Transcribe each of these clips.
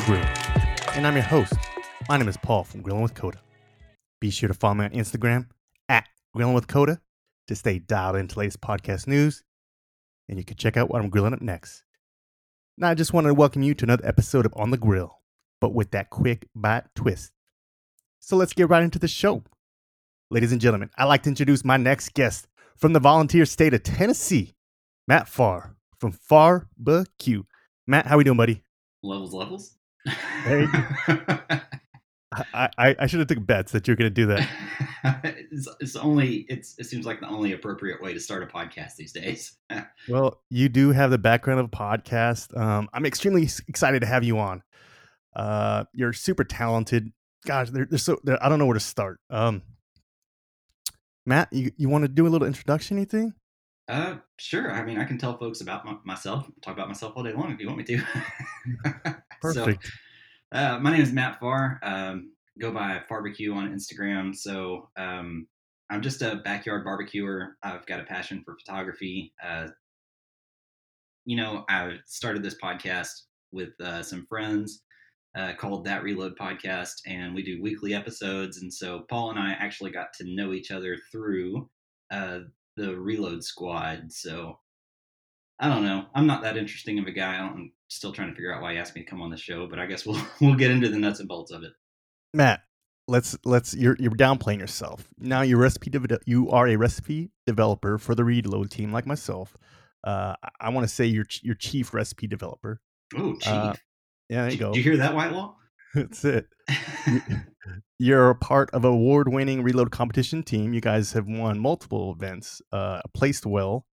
show. This is On the Grill, and I'm your host. My name is Paul from Grilling with Coda. Be sure to follow me on Instagram at Grilling with Coda to stay dialed into latest podcast news, and you can check out what I'm grilling up next. Now, I just wanted to welcome you to another episode of On the Grill, but with that quick bite twist. So let's get right into the show. Ladies and gentlemen, I'd like to introduce my next guest from the volunteer state of Tennessee, Matt Farr from Farr Barbecue. Matt, how we doing, buddy? Levels, levels. Hey. I, I, I should have took bets that you're going to do that. it's, it's only it's it seems like the only appropriate way to start a podcast these days. Well, you do have the background of a podcast. Um, I'm extremely excited to have you on. Uh, you're super talented. Gosh, they're, they're so they're, I don't know where to start. Um, Matt, you, you want to do a little introduction? Anything? Uh, sure. I mean, I can tell folks about my, myself, talk about myself all day long if you want me to. Perfect. So, uh, my name is Matt Farr. Um, go by Barbecue on Instagram. So um, I'm just a backyard barbecuer. I've got a passion for photography. Uh, you know, I started this podcast with uh, some friends uh, called That Reload Podcast, and we do weekly episodes. And so Paul and I actually got to know each other through uh, the Reload Squad. So I don't know. I'm not that interesting of a guy. I'm still trying to figure out why he asked me to come on the show, but I guess we'll we'll get into the nuts and bolts of it. Matt, let's let's you're you're downplaying yourself. Now you're recipe dev- you are a recipe developer for the Reload team, like myself. Uh, I, I want to say you're ch- your chief recipe developer. Oh, chief. Uh, Yeah, there you Did go. you hear that, Whitelaw? That's it. You're a part of award-winning Reload competition team. You guys have won multiple events, uh, placed well.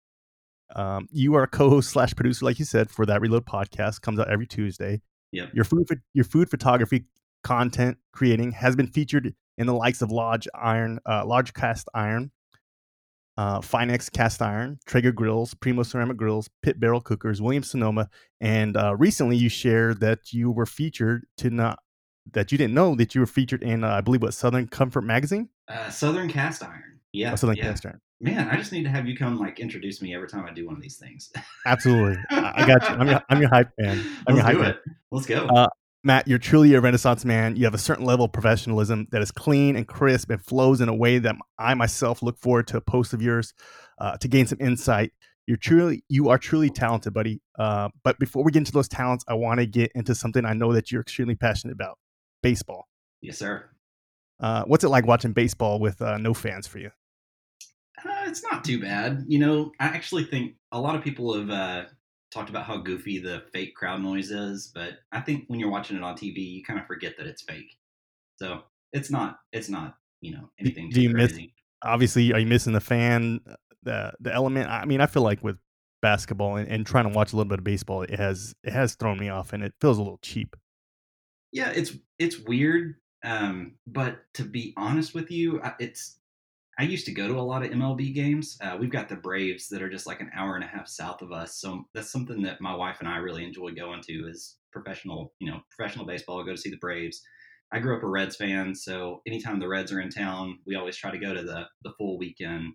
Um, you are a co-host slash producer, like you said, for that Reload podcast. Comes out every Tuesday. Yep. Your food, your food photography content creating has been featured in the likes of Lodge Iron, uh, Lodge Cast Iron, uh, Finex Cast Iron, Traeger Grills, Primo Ceramic Grills, Pit Barrel Cookers, Williams Sonoma, and uh, recently you shared that you were featured to not that you didn't know that you were featured in, uh, I believe, what Southern Comfort magazine, Uh, Southern Cast Iron. Yeah. Oh, Southern yeah. Cast Iron. Man, I just need to have you come like introduce me every time I do one of these things. Absolutely, I, got you. I'm your, I'm your hype man. I'm Let's hype do it. Let's go. Matt, you're truly a Renaissance man. You have a certain level of professionalism that is clean and crisp and flows in a way that I myself look forward to a post of yours uh, to gain some insight. You're truly, you are truly talented, buddy. Uh, but before we get into those talents, I want to get into something I know that you're extremely passionate about: baseball. yes, sir. Uh, what's it like watching baseball with uh, no fans for you? Uh, it's not too bad. You know, I actually think a lot of people have uh, talked about how goofy the fake crowd noise is, but I think when you're watching it on TV, you kind of forget that it's fake. So it's not. It's not. You know anything do too you miss- Obviously, are you missing the fan, the the element? I mean, I feel like with basketball and, and trying to watch a little bit of baseball, it has it has thrown me off, and it feels a little cheap. Yeah, it's it's weird. Um, but to be honest with you, it's I used to go to a lot of MLB games. Uh, we've got the Braves that are just like an hour and a half south of us, so that's something that my wife and I really enjoy going to is professional, you know, professional baseball. Go to see the Braves. I grew up a Reds fan, so anytime the Reds are in town, we always try to go to the the full weekend.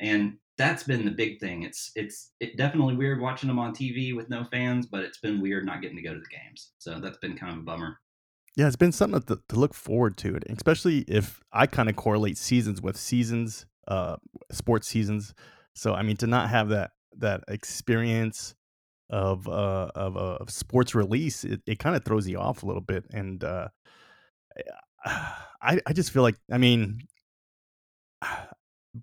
And that's been the big thing. It's it's it definitely weird watching them on TV with no fans, but it's been weird not getting to go to the games. So that's been kind of a bummer. Yeah, it's been something to, to look forward to, especially if I kind of correlate seasons with seasons, uh, sports seasons. So I mean, to not have that that experience of uh of, uh, of sports release, it, it kind of throws you off a little bit, and uh, I I just feel like I mean.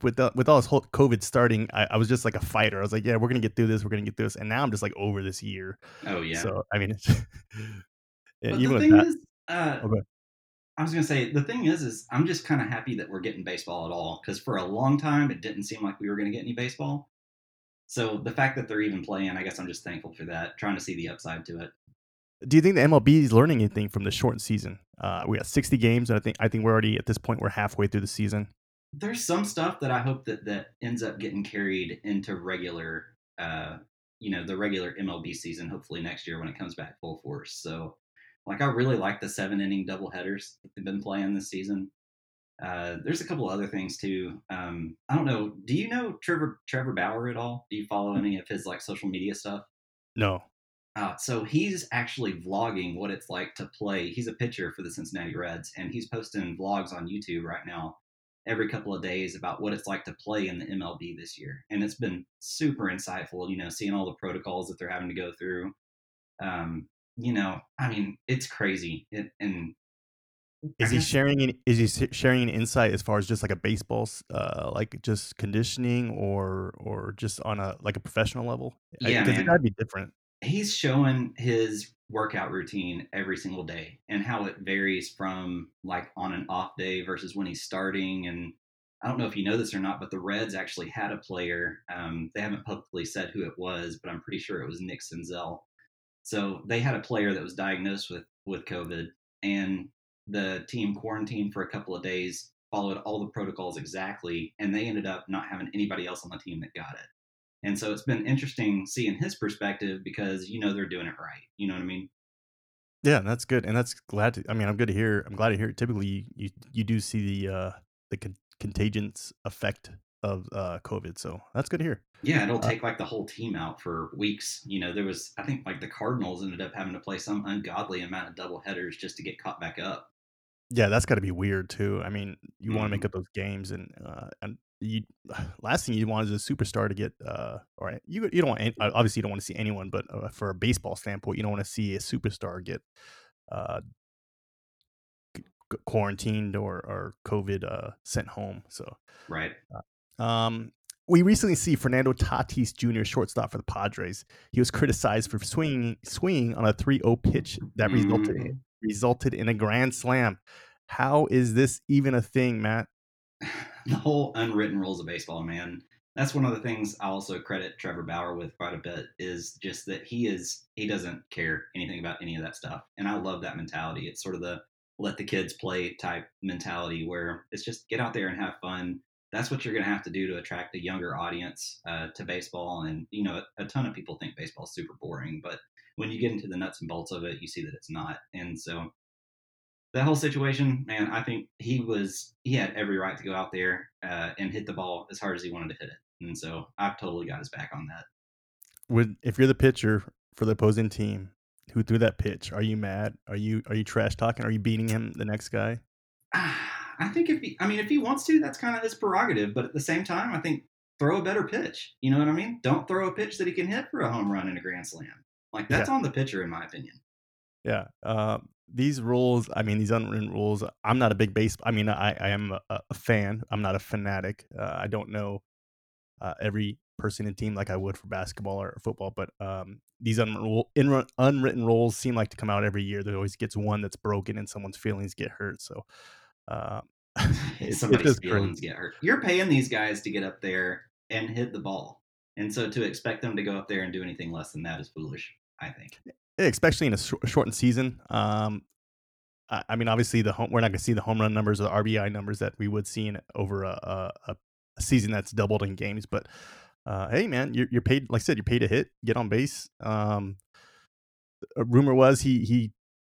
With the, with all this whole COVID starting, I, I was just like a fighter. I was like, "Yeah, we're gonna get through this. We're gonna get through this." And now I'm just like over this year. Oh yeah. So I mean, yeah, even with that, is, uh, Okay. I was gonna say the thing is, is I'm just kind of happy that we're getting baseball at all because for a long time it didn't seem like we were gonna get any baseball. So the fact that they're even playing, I guess I'm just thankful for that. Trying to see the upside to it. do you think the MLB is learning anything from the shortened season? Uh, we got 60 games, and I think I think we're already at this point we're halfway through the season. There's some stuff that I hope that that ends up getting carried into regular, uh, you know, the regular MLB season. Hopefully next year when it comes back full force. So, like, I really like the seven inning doubleheaders that they've been playing this season. Uh, there's a couple other things too. Um, I don't know. Do you know Trevor Trevor Bauer at all? Do you follow any of his like social media stuff? No, Uh, so he's actually vlogging what it's like to play. He's a pitcher for the Cincinnati Reds, and he's posting vlogs on YouTube right now every couple of days about what it's like to play in the MLB this year. And it's been super insightful, you know, seeing all the protocols that they're having to go through. Um, you know, I mean, it's crazy. It, and is he sharing an, is he sharing an insight as far as just like a baseball uh like just conditioning or or just on a like a professional level yeah because it gotta be different he's showing his workout routine every single day and how it varies from like on an off day versus when he's starting and i don't know if you know this or not but the reds actually had a player um, they haven't publicly said who it was but i'm pretty sure it was nick senzel so they had a player that was diagnosed with with covid and the team quarantined for a couple of days followed all the protocols exactly and they ended up not having anybody else on the team that got it and so it's been interesting seeing his perspective because you know they're doing it right. You know what I mean? Yeah, that's good, and that's glad. To, I mean, I'm good to hear. I'm glad to hear. Typically, you you do see the uh, the con- contagions effect of uh, COVID, so that's good to hear. Yeah, it'll uh, take like the whole team out for weeks. You know, there was I think like the Cardinals ended up having to play some ungodly amount of double headers just to get caught back up. Yeah, that's got to be weird too. I mean, you mm-hmm. want to make up those games, and uh, and you last thing you want is a superstar to get uh or you you don't want any, obviously you don't want to see anyone but uh, for a baseball standpoint you don't want to see a superstar get uh quarantined or or covid uh sent home so right uh, um we recently see Fernando Tatis Jr., shortstop for the Padres. He was criticized for swinging swinging on a 3-0 pitch that mm. resulted in, resulted in a grand slam. How is this even a thing, Matt? the whole unwritten rules of baseball, man. That's one of the things I also credit Trevor Bauer with quite a bit is just that he is he doesn't care anything about any of that stuff. And I love that mentality. It's sort of the let the kids play type mentality where it's just get out there and have fun. That's what you're going to have to do to attract a younger audience uh, to baseball. And, you know, a, a ton of people think baseball is super boring, but when you get into the nuts and bolts of it, you see that it's not. And so that whole situation, man, I think he was he had every right to go out there uh, and hit the ball as hard as he wanted to hit it, and so I've totally got his back on that. Would if you're the pitcher for the opposing team who threw that pitch, are you mad? Are you are you trash talking? Are you beating him, the next guy? I think if he, I mean, if he wants to, that's kind of his prerogative. But at the same time, I think throw a better pitch. You know what I mean? Don't throw a pitch that he can hit for a home run in a grand slam. Like that's yeah. on the pitcher, in my opinion. Yeah. Um, these rules, I mean, these unwritten rules. I'm not a big base. I mean, I, I am a, a fan. I'm not a fanatic. Uh, I don't know uh, every person and team like I would for basketball or football, but um, these unwritten, unwritten rules seem like to come out every year. There always gets one that's broken and someone's feelings get hurt. So uh, somebody's feelings crazy. get hurt. You're paying these guys to get up there and hit the ball, and so to expect them to go up there and do anything less than that is foolish. I think especially in a sh- shortened season. Um, I, I, mean, obviously, the home, we're not going to see the home run numbers or the RBI numbers that we would see in over a, a, a season that's doubled in games. But uh, hey, man, you're, you're paid. Like I said, you're paid to hit, get on base. Um, a rumor was he he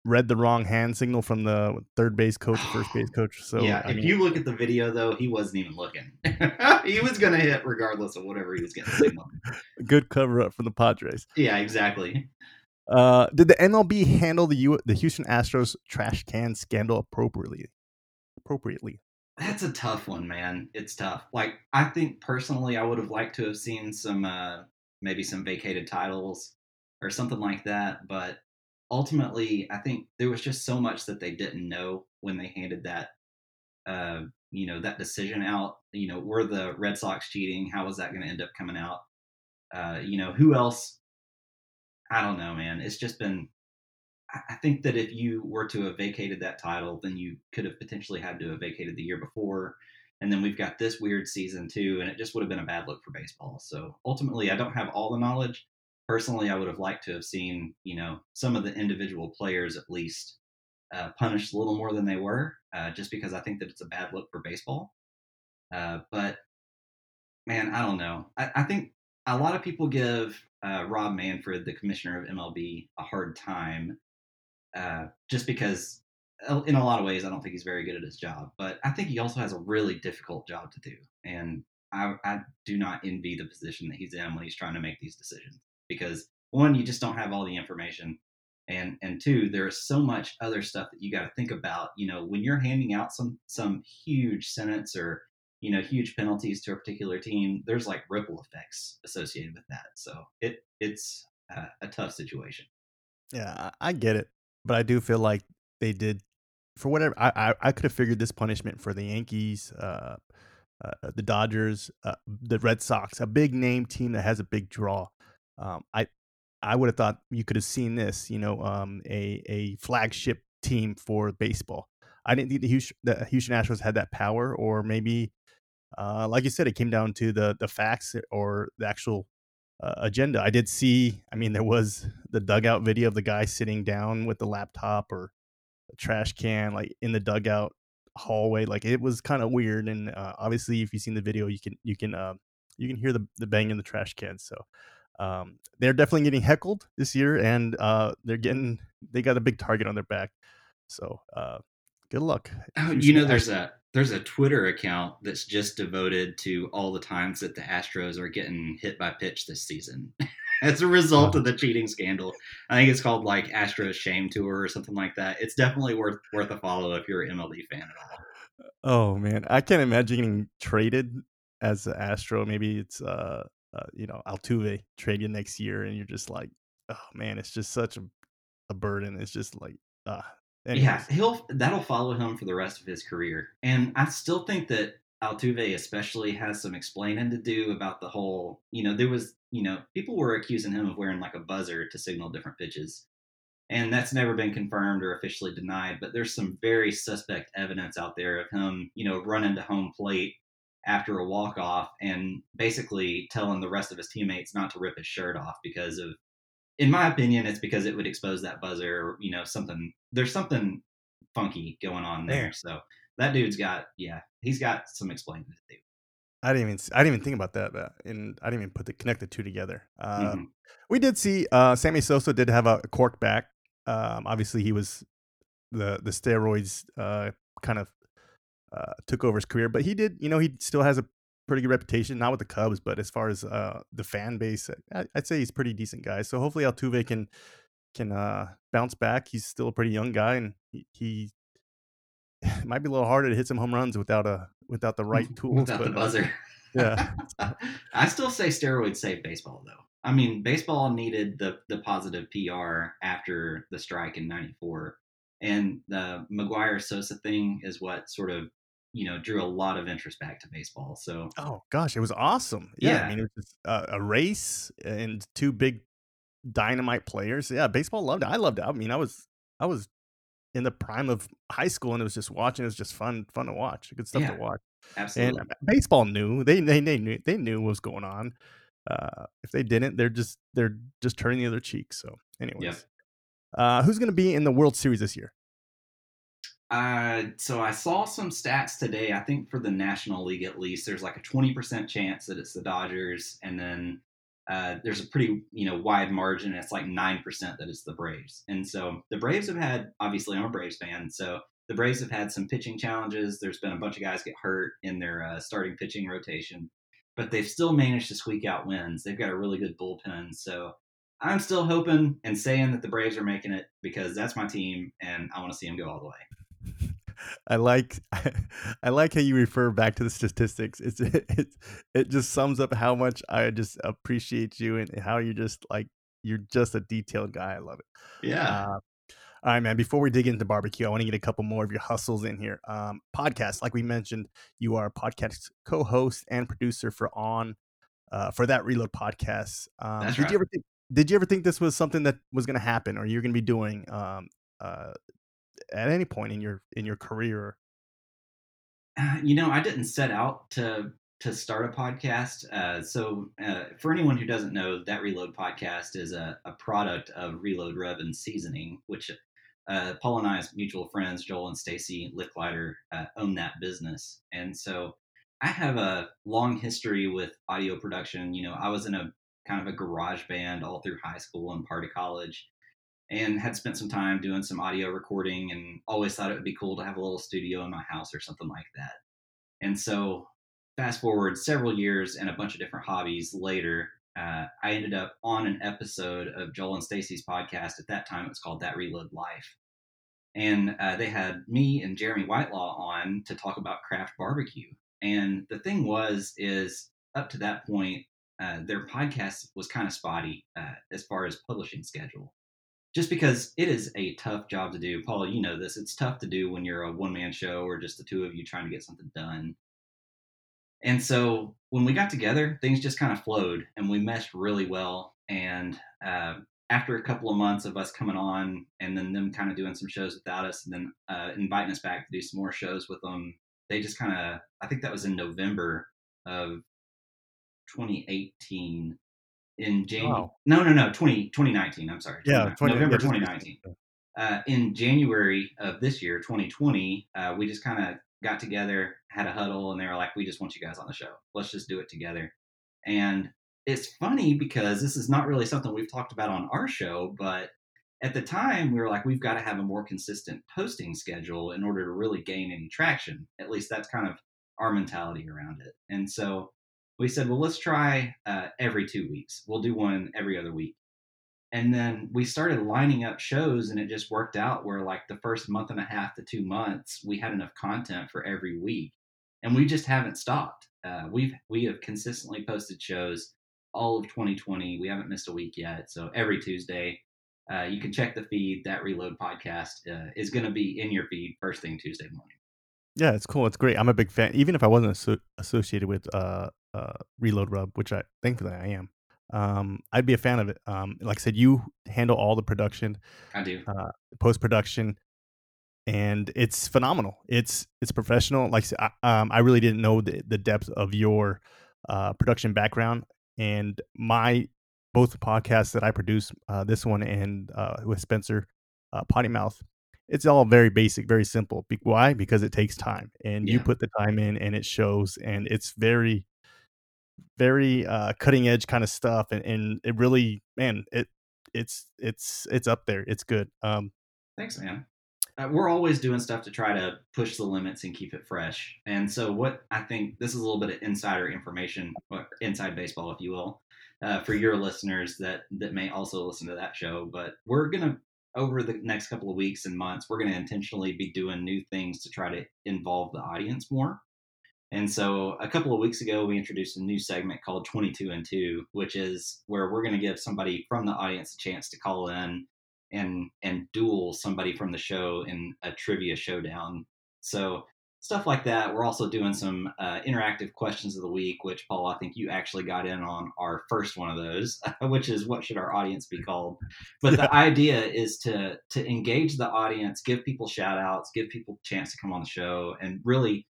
read the wrong hand signal from the third base coach, first base coach. So yeah, I if mean, you look at the video though, he wasn't even looking. he was gonna hit regardless of whatever he was getting signaled. Good cover up from the Padres. Yeah, exactly. Uh, did the MLB handle the U- the Houston Astros trash can scandal appropriately? Appropriately. That's a tough one, man. It's tough. Like I think personally, I would have liked to have seen some uh, maybe some vacated titles or something like that. But ultimately, I think there was just so much that they didn't know when they handed that uh, you know that decision out. You know, were the Red Sox cheating? How was that going to end up coming out? Uh, you know, who else I don't know, man. It's just been. I think that if you were to have vacated that title, then you could have potentially had to have vacated the year before. And then we've got this weird season too, and it just would have been a bad look for baseball. So ultimately, I don't have all the knowledge. Personally, I would have liked to have seen, you know, some of the individual players at least uh, punished a little more than they were, uh, just because I think that it's a bad look for baseball. Uh, but man, I don't know. I, I, think a lot of people give uh, Rob Manfred, the commissioner of MLB, a hard time uh, just because, uh, in a lot of ways, I don't think he's very good at his job. But I think he also has a really difficult job to do. And I, I do not envy the position that he's in when he's trying to make these decisions because one, you just don't have all the information, and and two, there's so much other stuff that you got to think about. You know, when you're handing out some some huge sentence or you know huge penalties to a particular team, there's like ripple effects associated with that. So it it's a, a tough situation. Yeah, I, get it, but I do feel like they did for whatever. I I, I could have figured this punishment for the Yankees, uh, uh, the Dodgers, uh, the Red Sox, a big name team that has a big draw. Um, I I would have thought you could have seen this, you know, um, a a flagship team for baseball. I didn't think the Houston, the Houston Astros had that power, or maybe, uh, like you said, it came down to the the facts or the actual uh, agenda. I did see, I mean, there was the dugout video of the guy sitting down with the laptop or a trash can, like in the dugout hallway. Like it was kind of weird. And uh, obviously, if you've seen the video, you can you can uh, you can hear the the bang in the trash can. So um, they're definitely getting heckled this year, and uh, they're getting they got a big target on their back. So uh, good luck. Oh, you know, there's a there's a Twitter account that's just devoted to all the times that the Astros are getting hit by pitch this season as a result of the cheating scandal. I think it's called like Astros Shame Tour or something like that. It's definitely worth worth a follow if you're an MLB fan at all. Oh man, I can't imagine getting traded as an Astro. Maybe it's uh, uh you know Altuve traded next year, and you're just like, oh man, it's just such a, a burden. It's just like, uh, Anyways. Yeah, he'll that'll follow him for the rest of his career. And I still think that Altuve especially has some explaining to do about the whole, you know, there was, you know, people were accusing him of wearing like a buzzer to signal different pitches. And that's never been confirmed or officially denied, but there's some very suspect evidence out there of him, you know, running to home plate after a walk off and basically telling the rest of his teammates not to rip his shirt off because of in my opinion, it's because it would expose that buzzer. Or, you know, something there's something funky going on there. So that dude's got yeah, he's got some explaining to do. I didn't even I didn't even think about that, and I didn't even put the connect the two together. Um, mm-hmm. We did see uh, Sammy Sosa did have a cork bat. Um, obviously, he was the the steroids uh, kind of uh, took over his career, but he did. You know, he still has a pretty good reputation, not with the Cubs, but as far as uh, the fan base, I, would say he's a pretty decent guy. So hopefully Altuve can can uh, bounce back. He's still a pretty young guy, and he, he might be a little harder to hit some home runs without a without the right tools. Without but, the uh, buzzer. Yeah. I still say steroids save baseball, though. I mean, baseball needed the the positive PR after the strike in '94, and the McGwire Sosa thing is what sort of you know drew a lot of interest back to baseball. So oh gosh, it was awesome. Yeah, yeah. I mean it was a, a, race and two big dynamite players. Yeah, baseball loved it. I loved it. I mean, I was I was in the prime of high school and it was just watching. It was just fun fun to watch. Good stuff yeah, to watch. Absolutely. And baseball knew they they they knew they knew what was going on. Uh, if they didn't, they're just they're just turning the other cheek. So, anyways, yep. uh, who's going to be in the World Series this year? Uh, so I saw some stats today. I think for the National League at least, there's like a 20% chance that it's the Dodgers, and then uh, there's a pretty you know wide margin. It's like nine percent that it's the Braves. And so the Braves have had obviously I'm a Braves fan, so the Braves have had some pitching challenges. There's been a bunch of guys get hurt in their uh, starting pitching rotation, but they've still managed to squeak out wins. They've got a really good bullpen, so. I'm still hoping and saying that the Braves are making it because that's my team and I want to see them go all the way. I like I like how you refer back to the statistics. It's it, it just sums up how much I just appreciate you and how you're just like you're just a detailed guy. I love it. Yeah. Uh, all right, man. Before we dig into barbecue, I want to get a couple more of your hustles in here. Um, podcast, like we mentioned, you are a podcast co-host and producer for On, uh, for that Reload podcast. Um, That's did right. you ever think? Did you ever think this was something that was going to happen, or you're going to be doing um, uh, at any point in your in your career? Uh, you know, I didn't set out to to start a podcast. Uh, so, uh, for anyone who doesn't know, that Reload podcast is a, a product of Reload Rub and Seasoning, which uh, Paul and I's mutual friends, Joel and Stacy Licklider, uh, own that business. And so I have a long history with audio production. You know, I was in a kind of a garage band all through high school and part of college and had spent some time doing some audio recording and always thought it would be cool to have a little studio in my house or something like that. And so, fast forward several years and a bunch of different hobbies later, uh, I ended up on an episode of Joel and Stacy's podcast. At that time, it was called That Reload Life, and uh, they had me and Jeremy Whitelaw on to talk about craft barbecue. And the thing was, is up to that point, uh, their podcast was kind of spotty uh, as far as publishing schedule. Just because it is a tough job to do, Paul, you know this. It's tough to do when you're a one man show or just the two of you trying to get something done. And so when we got together, things just kind of flowed and we meshed really well. And uh, after a couple of months of us coming on and then them kind of doing some shows without us and then uh, inviting us back to do some more shows with them, they just kind of, I think that was in November of 2018 in January. Wow. No, no, no, 20, 2019. I'm sorry. Yeah, 20, November yeah, 2019. Uh, in January of this year, 2020, uh, we just kind of got together, had a huddle, and they were like, "We just want you guys on the show. Let's just do it together." And it's funny because this is not really something we've talked about on our show, but at the time we were like, we've got to have a more consistent posting schedule in order to really gain any traction. At least that's kind of our mentality around it. And so we said, well, let's try uh, every two weeks. We'll do one every other week. And then we started lining up shows, and it just worked out where, like, the first month and a half to two months, we had enough content for every week. And we just haven't stopped. Uh, we've we have consistently posted shows all of 2020. We haven't missed a week yet. So every Tuesday, uh, you can check the feed. That Reload podcast uh, is going to be in your feed first thing Tuesday morning. Yeah, it's cool. It's great. I'm a big fan. Even if I wasn't associated with uh, uh, Reload Rub, which I thankfully I am, um, I'd be a fan of it. Um, like I said, you handle all the production. I do. Uh, Post production, and it's phenomenal. It's it's professional. Like I, um, I really didn't know the, the depth of your uh, production background, and my both podcasts that I produce, uh, this one and uh, with Spencer, uh, Potty Mouth, it's all very basic, very simple. Be- why? Because it takes time, and yeah. you put the time in, and it shows, and it's very, very uh, cutting edge kind of stuff, and, and it really, man, it it's it's it's up there. It's good. Um, Thanks, man. Uh, we're always doing stuff to try to push the limits and keep it fresh. And so, what I think this is a little bit of insider information, or inside baseball, if you will, uh, for your listeners that that may also listen to that show. But we're gonna over the next couple of weeks and months, we're gonna intentionally be doing new things to try to involve the audience more. And so, a couple of weeks ago, we introduced a new segment called 22 and 2, which is where we're going to give somebody from the audience a chance to call in and and duel somebody from the show in a trivia showdown. So stuff like that. We're also doing some uh, interactive questions of the week, which Paul, I think you actually got in on our first one of those, which is what should our audience be called? But the idea is to to engage the audience, give people shout outs, give people a chance to come on the show, and really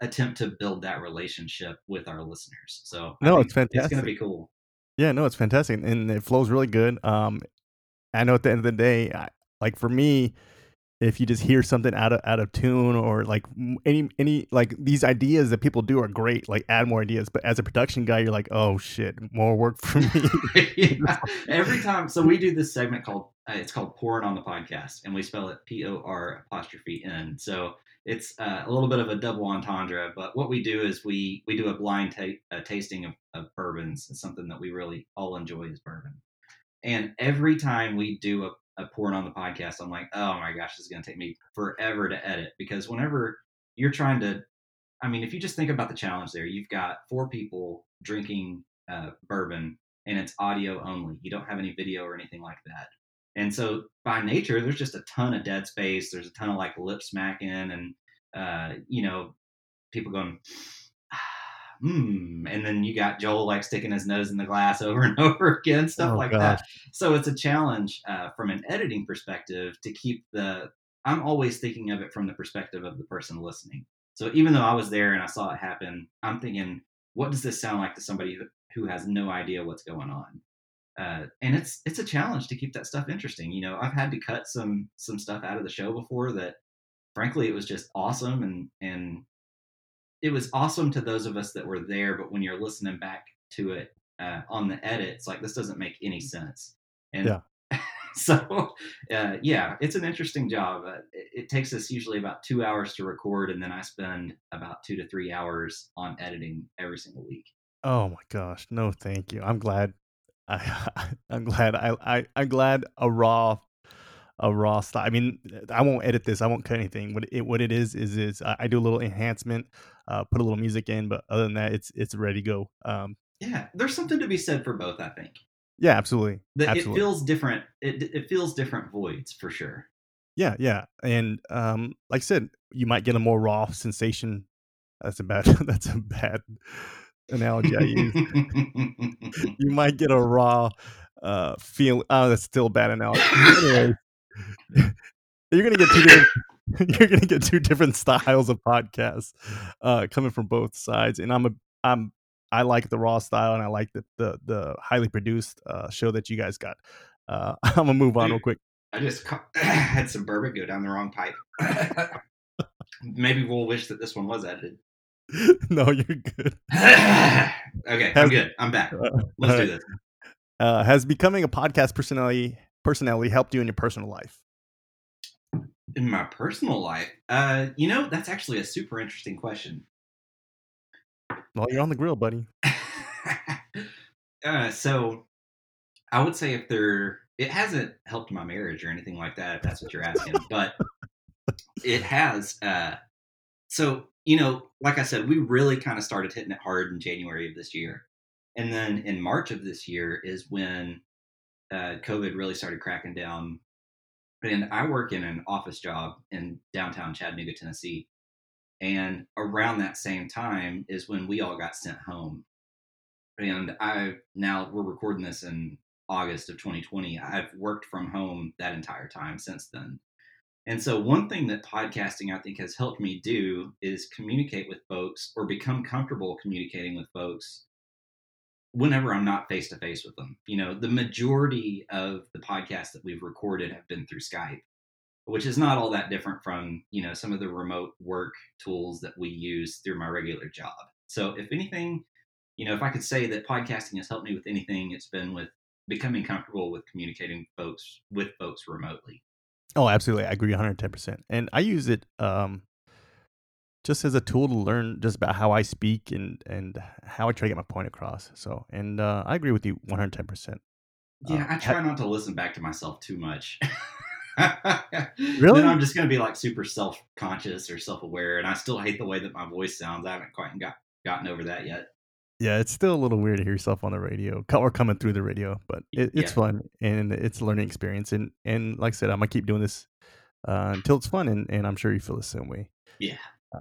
attempt to build that relationship with our listeners. So no, it's fantastic. It's going to be cool. Yeah, no, it's fantastic, and it flows really good. Um, I know at the end of the day, I, like for me, if you just hear something out of out of tune or like any any like these ideas that people do are great, like add more ideas. But as a production guy, you're like, oh shit, more work for me. yeah. Every time, so we do this segment called uh, it's called pouring on the podcast, and we spell it P O R apostrophe N. So it's uh, a little bit of a double entendre. But what we do is we we do a blind ta- tasting of, of bourbons. It's something that we really all enjoy is bourbon. And every time we do a, a pouring on the podcast, I'm like, oh my gosh, this is going to take me forever to edit because whenever you're trying to, I mean, if you just think about the challenge there, you've got four people drinking uh, bourbon and it's audio only. You don't have any video or anything like that. And so by nature, there's just a ton of dead space. There's a ton of like lip smacking and, uh, you know, people going, hmm. And then you got Joel like sticking his nose in the glass over and over again, stuff oh, like gosh. that. So it's a challenge uh, from an editing perspective to keep the. I'm always thinking of it from the perspective of the person listening. So even though I was there and I saw it happen, I'm thinking, what does this sound like to somebody who has no idea what's going on? Uh, and it's it's a challenge to keep that stuff interesting. You know, I've had to cut some some stuff out of the show before that, frankly, it was just awesome and and it was awesome to those of us that were there, but when you're listening back to it uh, on the edit, it's like this doesn't make any sense. And yeah. so, uh, yeah, it's an interesting job. Uh, it, it, takes us usually about two hours to record, and then I spend about two to three hours on editing every single week. Oh my gosh, no, thank you. I'm glad. I, I'm glad. I, I I'm glad a raw a raw style. I mean, I won't edit this. I won't cut anything. What it what it is is is I, I do a little enhancement, uh, put a little music in, but other than that, it's it's ready to go. Um, Yeah, there's something to be said for both. I think yeah, absolutely, that it feels different. It it feels different voids for sure. Yeah, yeah, and um, like I said, you might get a more raw sensation. That's a bad. That's a bad analogy I use. You might get a raw uh feel. Oh, that's still a bad analogy. Anyway, you're gonna get two different. You're gonna get two different styles of podcasts uh, coming from both sides, and I'm a I'm I like the raw style, and I like the the, the highly produced uh, show that you guys got. Uh, I'm gonna move on real quick. I just ca- had some bourbon go down the wrong pipe. Maybe we'll wish that this one was edited. no, you're good. okay, I'm good. I'm back. Uh, Let's do this. Uh, has becoming a podcast personality personality helped you in your personal life? In my personal life, uh, you know, that's actually a super interesting question. Well, you're on the grill, buddy. uh, so I would say if there, it hasn't helped my marriage or anything like that, if that's what you're asking, but it has. Uh, so, you know, like I said, we really kind of started hitting it hard in January of this year. And then in March of this year is when uh, COVID really started cracking down. And I work in an office job in downtown Chattanooga, Tennessee. And around that same time is when we all got sent home. And I now we're recording this in August of 2020. I've worked from home that entire time since then. And so, one thing that podcasting I think has helped me do is communicate with folks or become comfortable communicating with folks whenever I'm not face to face with them. You know, the majority of the podcasts that we've recorded have been through Skype, which is not all that different from, you know, some of the remote work tools that we use through my regular job. So, if anything, you know, if I could say that podcasting has helped me with anything, it's been with becoming comfortable with communicating folks with folks remotely. Oh, absolutely. I agree 110%. And I use it um, just as a tool to learn just about how I speak and, and how I try to get my point across. So, and uh, I agree with you 110%. Yeah, Uh, I ha- try not to listen back to myself too much. Really? Then I'm just going to be like super self conscious or self aware, and I still hate the way that my voice sounds. I haven't quite got gotten over that yet. Yeah, it's still a little weird to hear yourself on the radio or coming through the radio, but it, it's Yeah. fun and it's a learning experience. And, and like I said, I'm going to keep doing this uh, until it's fun. And, and I'm sure you feel the same way. Yeah.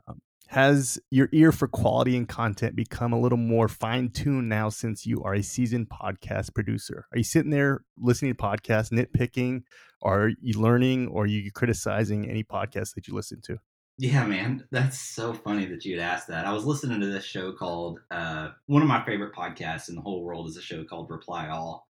Um, has your ear for quality and content become a little more fine tuned now since you are a seasoned podcast producer? Are you sitting there listening to podcasts, nitpicking? Or are you learning or are you criticizing any podcast that you listen to? Yeah, man, that's so funny that you'd ask that. I was listening to this show called uh, one of my favorite podcasts in the whole world is a show called Reply All,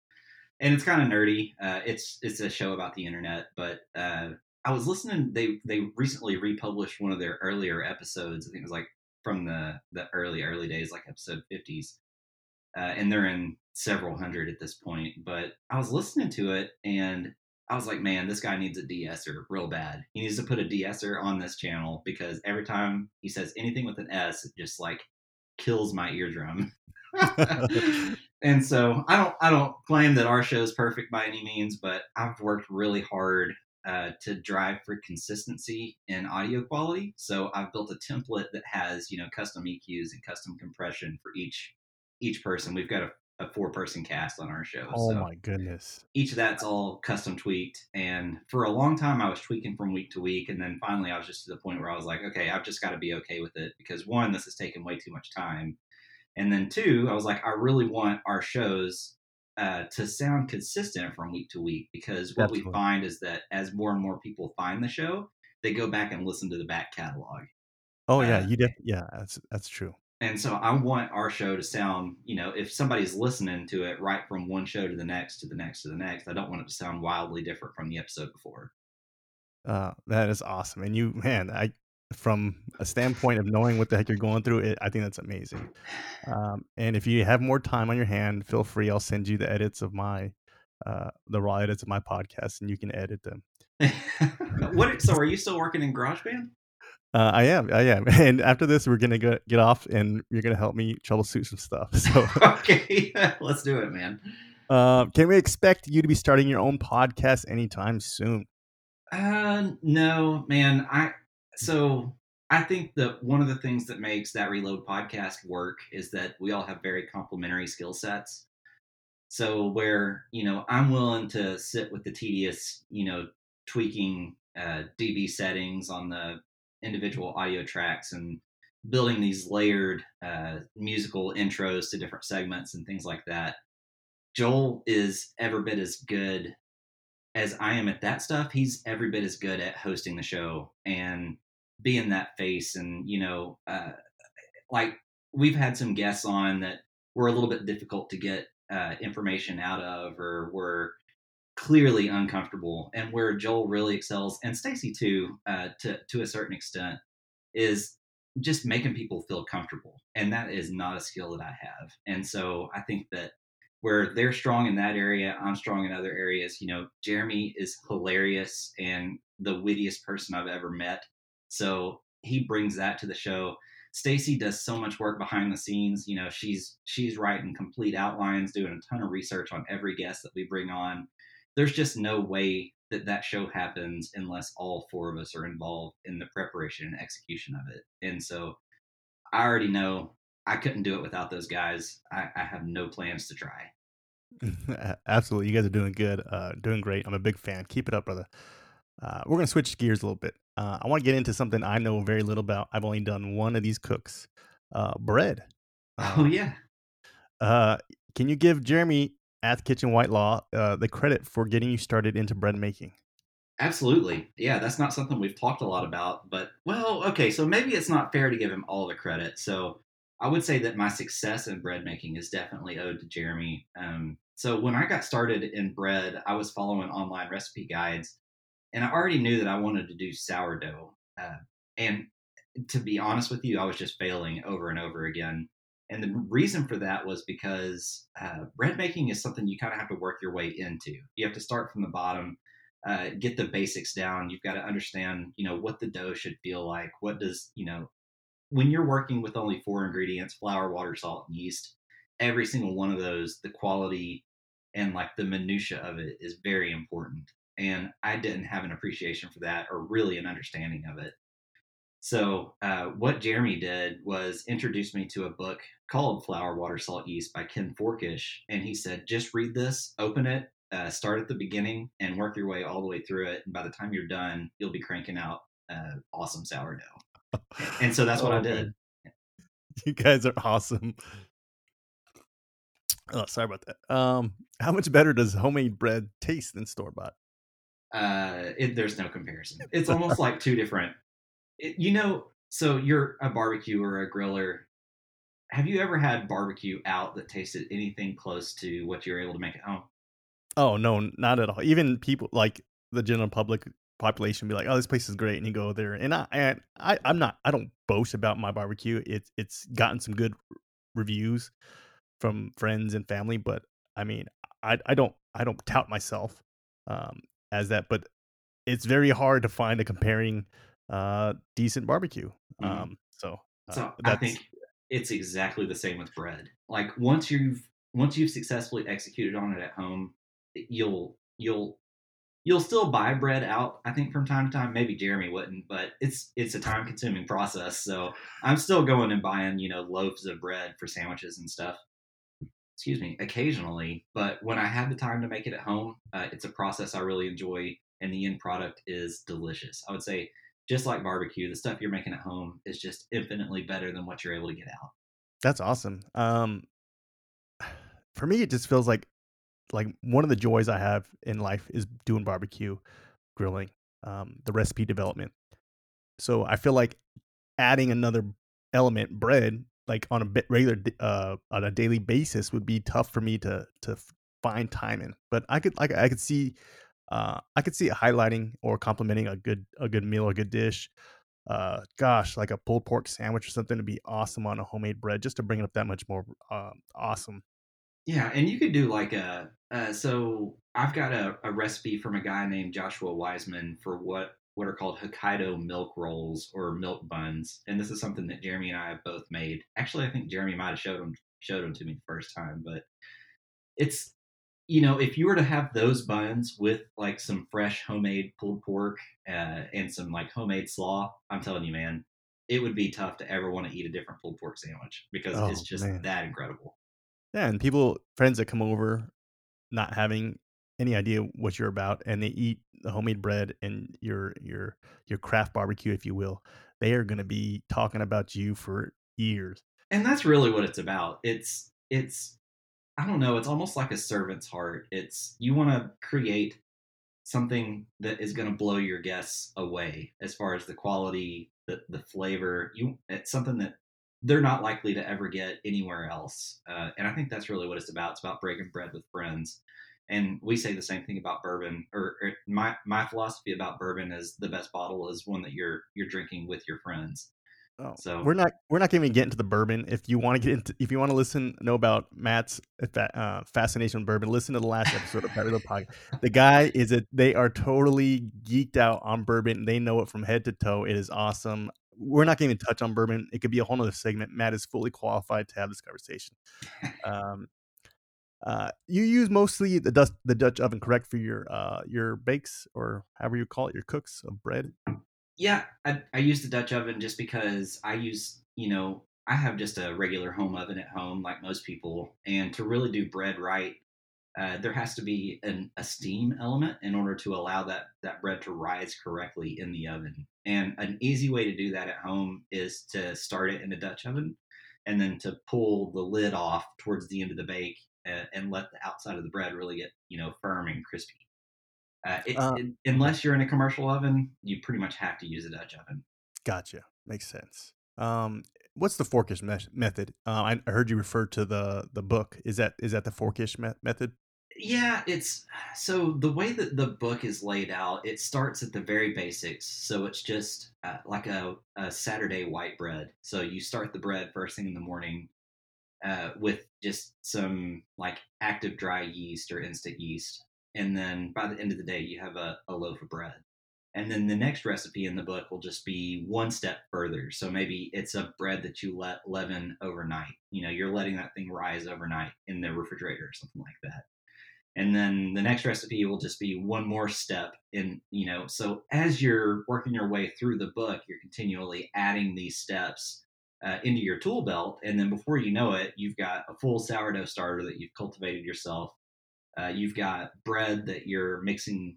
and it's kind of nerdy. Uh, it's it's a show about the internet, but uh, I was listening. They they recently republished one of their earlier episodes. I think it was like from the the early early days, like episode fifties, uh, and they're in several hundred at this point. But I was listening to it and I was like, man, this guy needs a de-esser real bad. He needs to put a de-esser on this channel because every time he says anything with an S, it just like kills my eardrum. and so I don't I don't claim that our show is perfect by any means, but I've worked really hard uh, to drive for consistency in audio quality. So I've built a template that has you know custom EQs and custom compression for each each person. We've got a, a four person cast on our show. Oh so my goodness. each of that's all custom tweaked. And for a long time, I was tweaking from week to week. And then finally, I was just to the point where I was like, okay, I've just got to be okay with it because one, this has taken way too much time. And then two, I was like, I really want our shows uh, to sound consistent from week to week because what Absolutely. we find is that as more and more people find the show, they go back and listen to the back catalog. Oh yeah, Uh, you did. yeah, that's that's true. And so I want our show to sound, you know, if somebody's listening to it right from one show to the next to the next to the next, I don't want it to sound wildly different from the episode before. Uh, that is awesome. And you, man, I from a standpoint of knowing what the heck you're going through, it, I think that's amazing. Um, and if you have more time on your hand, feel free. I'll send you the edits of my, uh, the raw edits of my podcast, and you can edit them. what? So are you still working in GarageBand? Uh, I am, I am, and after this, we're gonna go, get off, and you're gonna help me troubleshoot some stuff. So, okay, let's do it, man. Uh, can we expect you to be starting your own podcast anytime soon? Uh, no, man. I so I think that one of the things that makes that Reload podcast work is that we all have very complementary skill sets. So where you know I'm willing to sit with the tedious, you know, tweaking uh, dB settings on the individual audio tracks and building these layered uh, musical intros to different segments and things like that. Joel is every bit as good as I am at that stuff. He's every bit as good at hosting the show and being that face. And, you know, uh, like we've had some guests on that were a little bit difficult to get uh, information out of or were clearly uncomfortable and where Joel really excels and Stacy too uh, to to a certain extent is just making people feel comfortable and that is not a skill that I have. And so I think that where they're strong in that area I'm strong in other areas you know Jeremy is hilarious and the wittiest person I've ever met. So he brings that to the show. Stacy does so much work behind the scenes you know she's she's writing complete outlines doing a ton of research on every guest that we bring on there's just no way that that show happens unless all four of us are involved in the preparation and execution of it. And so I already know I couldn't do it without those guys. I, I have no plans to try. Absolutely. You guys are doing good, uh, doing great. I'm a big fan. Keep it up, brother. Uh, we're going to switch gears a little bit. Uh, I want to get into something I know very little about. I've only done one of these cooks uh, bread. oh, yeah. Uh, can you give Jeremy at Kitchen Whitelaw uh, the credit for getting you started into bread making. Absolutely. Yeah, that's not something we've talked a lot about, but well, okay, so maybe it's not fair to give him all the credit. So I would say that my success in bread making is definitely owed to Jeremy. Um, so when I got started in bread, I was following online recipe guides, and I already knew that I wanted to do sourdough. Uh, and to be honest with you, I was just failing over and over again. And the reason for that was because uh, bread making is something you kind of have to work your way into. You have to start from the bottom, uh, get the basics down. You've got to understand, you know, what the dough should feel like. What does, you know, when you're working with only four ingredients flour, water, salt, and yeast every single one of those, the quality and like the minutia of it is very important. And I didn't have an appreciation for that or really an understanding of it. So uh, what Jeremy did was introduce me to a book called Flour, Water, Salt, Yeast by Ken Forkish, and he said, just read this, open it, uh, start at the beginning, and work your way all the way through it. And by the time you're done, you'll be cranking out uh, awesome sourdough. and so that's what oh, I did. You guys are awesome. Oh, sorry about that. Um, how much better does homemade bread taste than store bought? Uh, it, there's no comparison. It's almost like two different it, you know, so you're a barbecue or a griller. Have you ever had barbecue out that tasted anything close to what you're able to make at home? Oh no, not at all. Even people like the general public population be like, "Oh, this place is great," and you go there. And I, and I, I'm not. I don't boast about my barbecue. It's it's gotten some good reviews from friends and family, but I mean, I I don't I don't tout myself um, as that, but it's very hard to find a comparing uh, decent barbecue. Mm-hmm. Um, so, uh, so I think it's exactly the same with bread. Like once you've once you've successfully executed on it at home, you'll you'll you'll still buy bread out. I think from time to time. Maybe Jeremy wouldn't, but it's it's a time consuming process. So I'm still going and buying you know loaves of bread for sandwiches and stuff. Excuse me, occasionally, but when I have the time to make it at home, uh, it's a process I really enjoy, and the end product is delicious. I would say just like barbecue, the stuff you're making at home is just infinitely better than what you're able to get out. That's awesome. Um, for me, it just feels like like one of the joys I have in life is doing barbecue, grilling, um, the recipe development. So I feel like adding another element, bread, like on a bit regular uh, on a daily basis, would be tough for me to to find time in. But I could like I could see uh, I could see it highlighting or complementing a good a good meal, or a good dish. Uh, gosh, like a pulled pork sandwich or something to be awesome on a homemade bread, just to bring it up that much more uh, awesome. Yeah, and you could do like a uh, so I've got a, a recipe from a guy named Joshua Wiseman for what what are called Hokkaido milk rolls or milk buns, and this is something that Jeremy and I have both made. Actually, I think Jeremy might have showed them showed them to me the first time, but it's you know if you were to have those buns with like some fresh homemade pulled pork uh, and some like homemade slaw, I'm telling you, man, it would be tough to ever want to eat a different pulled pork sandwich because Oh, it's just man. that incredible. Yeah, and people, friends that come over, not having any idea what you're about, and they eat the homemade bread and your your your craft barbecue, if you will, they are going to be talking about you for years. and that's really what it's about it's it's i don't know it's almost like a servant's heart. It's you want to create something that is going to blow your guests away as far as the quality the, the flavor. You it's something that they're not likely to ever get anywhere else uh, and i think that's really what it's about. It's about breaking bread with friends and we say the same thing about bourbon or, or my my philosophy about bourbon is the best bottle is one that you're you're drinking with your friends Oh, So- we're not we're not going to get into the bourbon. If you want to get into, if you want to listen, know about Matt's uh, fascination with bourbon, listen to the last episode of the Podcast. The guy is a they are totally geeked out on bourbon. They know it from head to toe. It is awesome. We're not going to touch on bourbon. It could be a whole nother segment. Matt is fully qualified to have this conversation. Um, uh, you use mostly the dust, the Dutch oven, correct, for your uh, your bakes or however you call it, your cooks of bread. Yeah, I, I use the Dutch oven just because I use, you know, I have just a regular home oven at home, like most people. And to really do bread right, uh, there has to be an, a steam element in order to allow that, that bread to rise correctly in the oven. And an easy way to do that at home is to start it in a Dutch oven and then to pull the lid off towards the end of the bake uh, and let the outside of the bread really get, you know, firm and crispy. Uh, it, Uh, it, unless you're in a commercial oven, you pretty much have to use a Dutch oven. Gotcha. Makes sense. Um, what's the forkish me- method? Uh, I I heard you refer to the the book. Is that is that the forkish me- method? Yeah, it's so the way that the book is laid out, it starts at the very basics. So it's just uh, like a, a Saturday white bread. So you start the bread first thing in the morning uh, with just some like active dry yeast or instant yeast. And then by the end of the day, you have a, a loaf of bread. And then the next recipe in the book will just be one step further. So maybe it's a bread that you let leaven overnight. You know, you're letting that thing rise overnight in the refrigerator or something like that and then the next recipe will just be one more step in you know so as you're working your way through the book you're continually adding these steps uh, into your tool belt and then before you know it you've got a full sourdough starter that you've cultivated yourself uh, you've got bread that you're mixing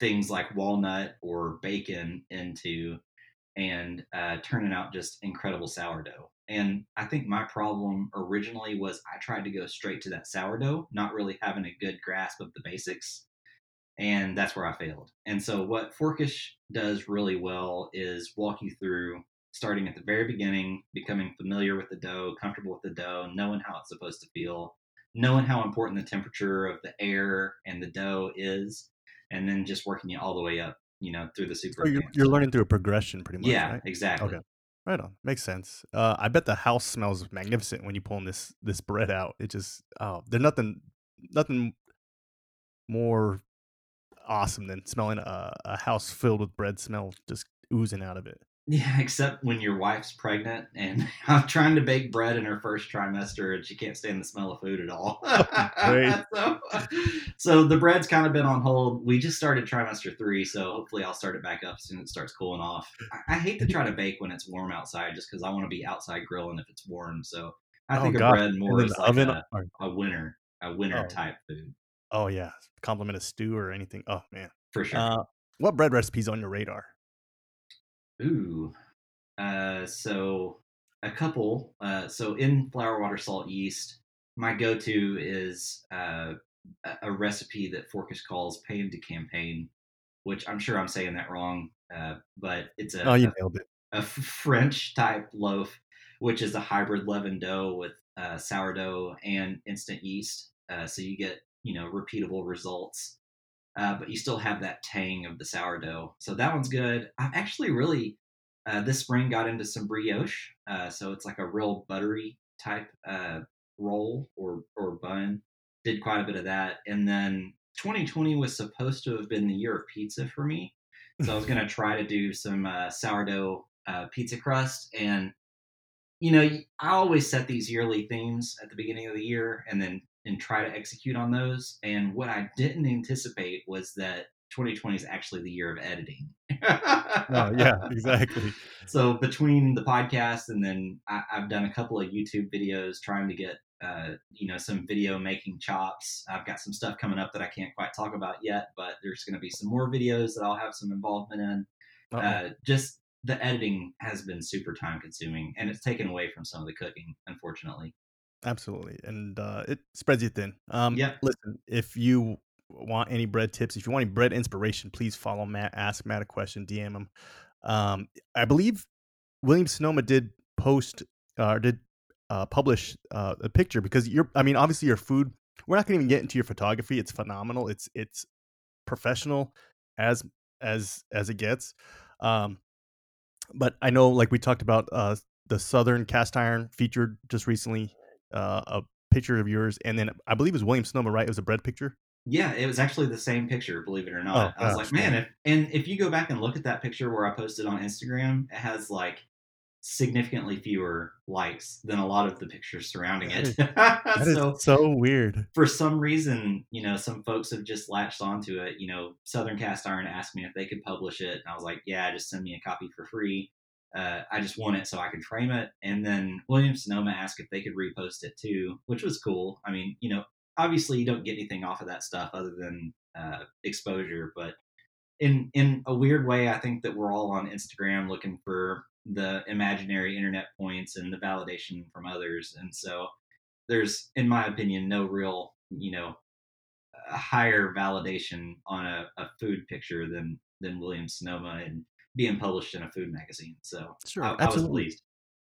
things like walnut or bacon into and uh, turning out just incredible sourdough. And I think my problem originally was I tried to go straight to that sourdough, not really having a good grasp of the basics. And that's where I failed. And so, what Forkish does really well is walk you through starting at the very beginning, becoming familiar with the dough, comfortable with the dough, knowing how it's supposed to feel, knowing how important the temperature of the air and the dough is, and then just working you all the way up, you know, through the super. So you're, you're learning through a progression, pretty much. Yeah, Right? exactly. Okay. Right on. Makes sense. Uh, I bet the house smells magnificent when you pulling this this bread out. It just oh, there's nothing nothing more awesome than smelling a, a house filled with bread smell just oozing out of it. Yeah, except when your wife's pregnant and I'm trying to bake bread in her first trimester and she can't stand the smell of food at all. so, so the bread's kind of been on hold. We just started trimester three, so hopefully I'll start it back up as soon as it starts cooling off. I, I hate to try to bake when it's warm outside just because I want to be outside grilling if it's warm. So I Oh, think of bread more as like oven. a, or- a winter, a winter Oh. type food oh yeah, compliment a stew or anything. Oh man. for sure. Uh, what bread recipes on your radar? Ooh. Uh, so a couple. Uh, so in flour, water, salt, yeast, my go-to is uh, a- recipe that Forkish calls pain de campagne, which I'm sure I'm saying that wrong, uh, but it's a, Oh, you a, nailed it. a French type loaf, which is a hybrid leavened dough with uh, sourdough and instant yeast. Uh, so you get you know repeatable results, uh, but you still have that tang of the sourdough. So that one's good. I've actually really uh, this spring got into some brioche. Uh, so it's like a real buttery type uh, roll or or bun. Did quite a bit of that, and then 2020 was supposed to have been the year of pizza for me, So I was gonna try to do some uh, sourdough uh, pizza crust, and you know, I always set these yearly themes at the beginning of the year, and then and try to execute on those. And what I didn't anticipate was that 2020 is actually the year of editing. oh yeah, exactly. So between the podcast and then I, have done a couple of YouTube videos trying to get uh, you know some video making chops. I've got some stuff coming up that I can't quite talk about yet, but there's going to be some more videos that I'll have some involvement in. Uh, just the editing has been super time consuming, and it's taken away from some of the cooking, unfortunately. Absolutely, and uh, it spreads you thin. Um, yeah. Listen, if you want any bread tips, if you want any bread inspiration, please follow Matt. Ask Matt a question, DM him. Um, I believe Williams Sonoma did post or uh, did uh, publish uh, a picture because you're. I mean, obviously your food. We're not going to even get into your photography. It's phenomenal. It's it's professional as as as it gets. Um, but I know, like we talked about, uh, the Southern Cast Iron featured just recently uh, a picture of yours, and then I believe it was Williams Sonoma, right? It was a bread picture. Yeah, it was actually the same picture, believe it or not. Oh, I was like, man, if, and if you go back and look at that picture where I posted on Instagram, it has like significantly fewer likes than a lot of the pictures surrounding that it. That so, is so weird. For some reason, you know, some folks have just latched onto it. You know, Southern Cast Iron asked me if they could publish it, and I was like, yeah, just send me a copy for free. Uh, I just want it so I can frame it. And then Williams Sonoma asked if they could repost it too, which was cool. I mean, you know, obviously you don't get anything off of that stuff other than uh, exposure, but in in a weird way, I think that we're all on Instagram looking for the imaginary internet points and the validation from others. And so there's, in my opinion, no real, you know, higher validation on a, a, food picture than than Williams Sonoma and being published in a food magazine. So sure, I, I was pleased.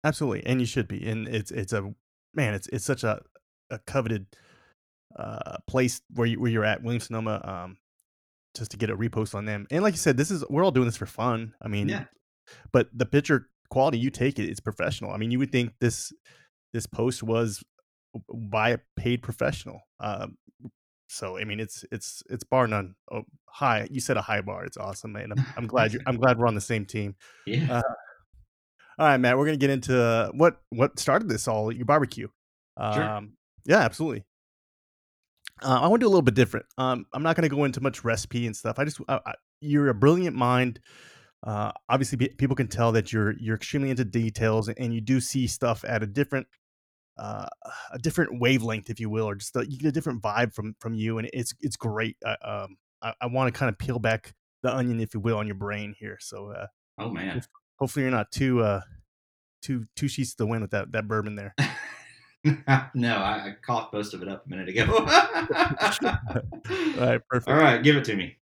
Absolutely, and you should be. And it's it's a man. It's it's such a a coveted uh, place where you where you're at, Williams Sonoma. Um, just to get a repost on them. And like you said, this is we're all doing this for fun. I mean, yeah but the picture quality you take it, it's professional. I mean, you would think this this post was by a paid professional. Um, so I mean, it's it's it's bar none. Oh, high. You said a high bar. It's awesome, man. I'm, I'm glad you. I'm glad we're on the same team. Yeah. Uh, all right, Matt. We're gonna get into what what started this all. Your barbecue. Um, sure. Yeah, absolutely. Uh, I want to do a little bit different. Um, I'm not going to go into much recipe and stuff. I just, I, I, you're a brilliant mind. Uh, obviously, people can tell that you're you're extremely into details, and you do see stuff at a different uh, a different wavelength, if you will, or just a, you get a different vibe from from you, and it's it's great. I, um, I, I want to kind of peel back the onion, if you will, on your brain here. So, uh, oh man, hopefully you're not too uh, two two sheets to the wind with that that bourbon there. no, I, I, coughed most of it up a minute ago. All right, perfect. All right, give it to me.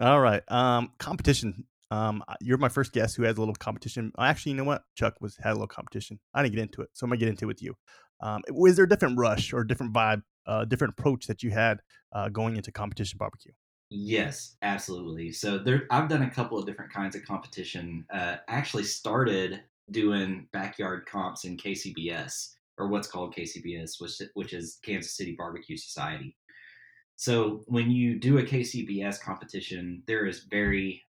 All right, um, competition. Um, you're my first guest who has a little competition. Actually, you know what? Chuck was had a little competition. I didn't get into it, so I'm gonna get into it with you. Um, was there a different rush or different vibe, uh, different approach that you had uh, going into competition barbecue? Yes, absolutely. So there, I've done a couple of different kinds of competition. Uh, actually started doing backyard comps in KCBS or what's called KCBS, which which is Kansas City Barbecue Society. So when you do a KCBS competition, there is very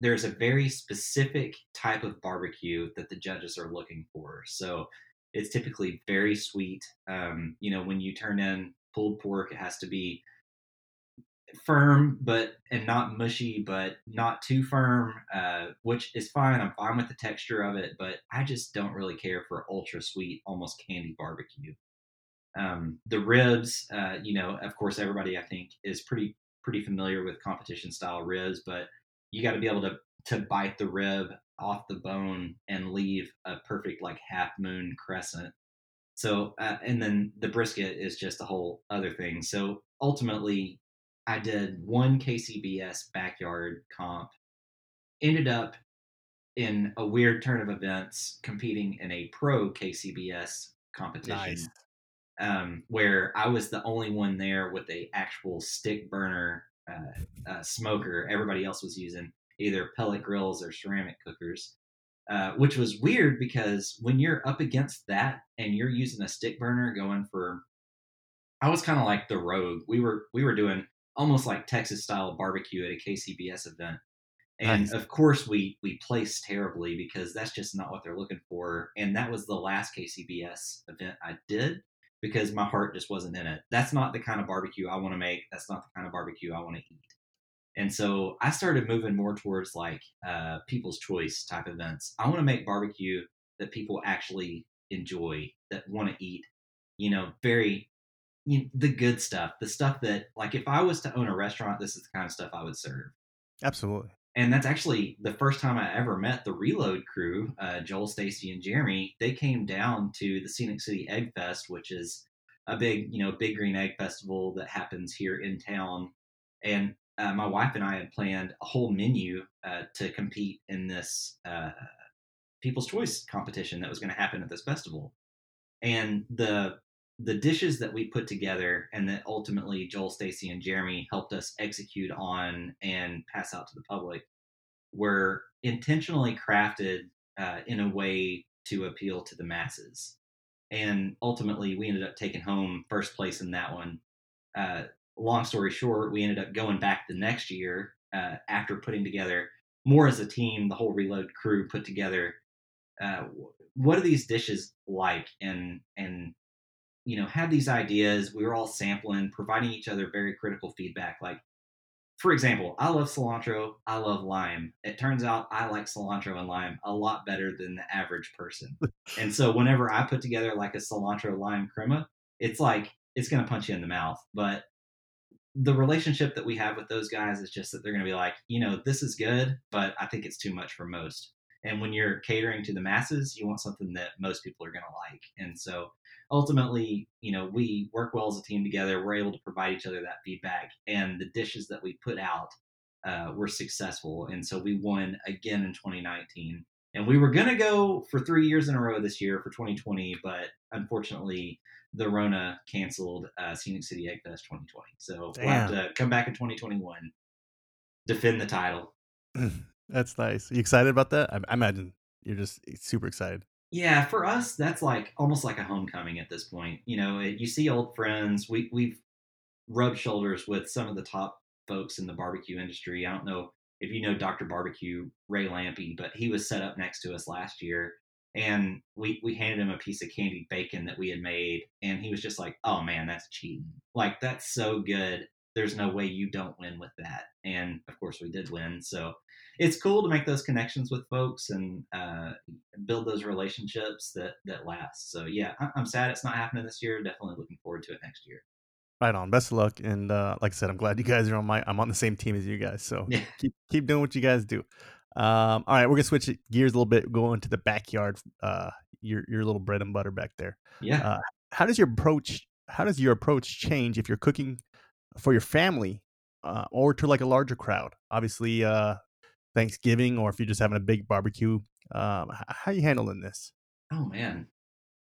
there's a very specific type of barbecue that the judges are looking for. So it's typically very sweet. Um, you know, when you turn in pulled pork, it has to be firm, but and not mushy, but not too firm, uh, which is fine. I'm fine with the texture of it, but I just don't really care for ultra sweet, almost candy barbecue. Um, the ribs, uh, you know, of course, everybody I think is pretty pretty familiar with competition style ribs, but you got to be able to to bite the rib off the bone and leave a perfect like half moon crescent. So uh, and then the brisket is just a whole other thing. So ultimately, I did one KCBS backyard comp. Ended up in a weird turn of events competing in a pro KCBS competition. Nice. Um, where I was the only one there with a actual stick burner uh, uh, smoker. Everybody else was using either pellet grills or ceramic cookers, uh, which was weird because when you're up against that and you're using a stick burner going for, I was kind of like the rogue. We were we were doing almost like Texas style barbecue at a KCBS event, And Nice. of course, we we placed terribly because that's just not what they're looking for. And that was the last KCBS event I did because my heart just wasn't in it. That's not the kind of barbecue I want to make. That's not the kind of barbecue I want to eat. And so I started moving more towards like uh, people's choice type events. I want to make barbecue that people actually enjoy, that want to eat. You know, very you know, the good stuff, the stuff that like if I was to own a restaurant, this is the kind of stuff I would serve. Absolutely. And that's actually the first time I ever met the Reload crew, uh, Joel, Stacy, and Jeremy. They came down to the Scenic City Egg Fest, which is a big, you know, big green egg festival that happens here in town. And uh, my wife and I had planned a whole menu uh, to compete in this uh, People's Choice competition that was going to happen at this festival. And the the dishes that we put together and that ultimately Joel, Stacy, and Jeremy helped us execute on and pass out to the public were intentionally crafted uh, in a way to appeal to the masses. And ultimately, we ended up taking home first place in that one. Uh, long story short, we ended up going back the next year uh, after putting together more as a team. The whole Reload crew put together. Uh, what are these dishes like? And and you know had these ideas. We were all sampling, providing each other very critical feedback. Like, for example, I love cilantro. I love lime. It turns out I like cilantro and lime a lot better than the average person. and so whenever I put together like a cilantro lime crema, it's like it's gonna punch you in the mouth, but the relationship that we have with those guys is just that they're going to be like, you know, this is good, but I think it's too much for most. And when you're catering to the masses, you want something that most people are going to like. And so ultimately, you know, we work well as a team together. We're able to provide each other that feedback, and the dishes that we put out uh, were successful. And so we won again in 2019. And we were going to go for three years in a row this year for 2020, but unfortunately, the Rona canceled uh, Scenic City Egg Fest 2020. So we'll have to come back in 2021, defend the title. That's nice. you excited about that? I, I imagine you're just super excited. Yeah, for us, that's like almost like a homecoming at this point. You know, it, you see old friends. We we've rubbed shoulders with some of the top folks in the barbecue industry. I don't know if you know Dr. Barbecue Ray Lampe, but he was set up next to us last year, and we we handed him a piece of candied bacon that we had made, and he was just like, "Oh man, that's cheating! Like that's so good. There's no way you don't win with that." And of course, we did win. So it's cool to make those connections with folks and uh, build those relationships that that last. So yeah, I'm sad it's not happening this year. Definitely looking forward to it next year. Right on. Best of luck. And uh, like I said, I'm glad you guys are on my. I'm on the same team as you guys. So Yeah. keep keep doing what you guys do. Um, all right, we're gonna switch gears a little bit. Go into the backyard. Uh, your your little bread and butter back there. Yeah. Uh, how does your approach? How does your approach change if you're cooking for your family uh, or to like a larger crowd? Obviously, uh, Thanksgiving, or if you're just having a big barbecue. Um, how you handling this? Oh man.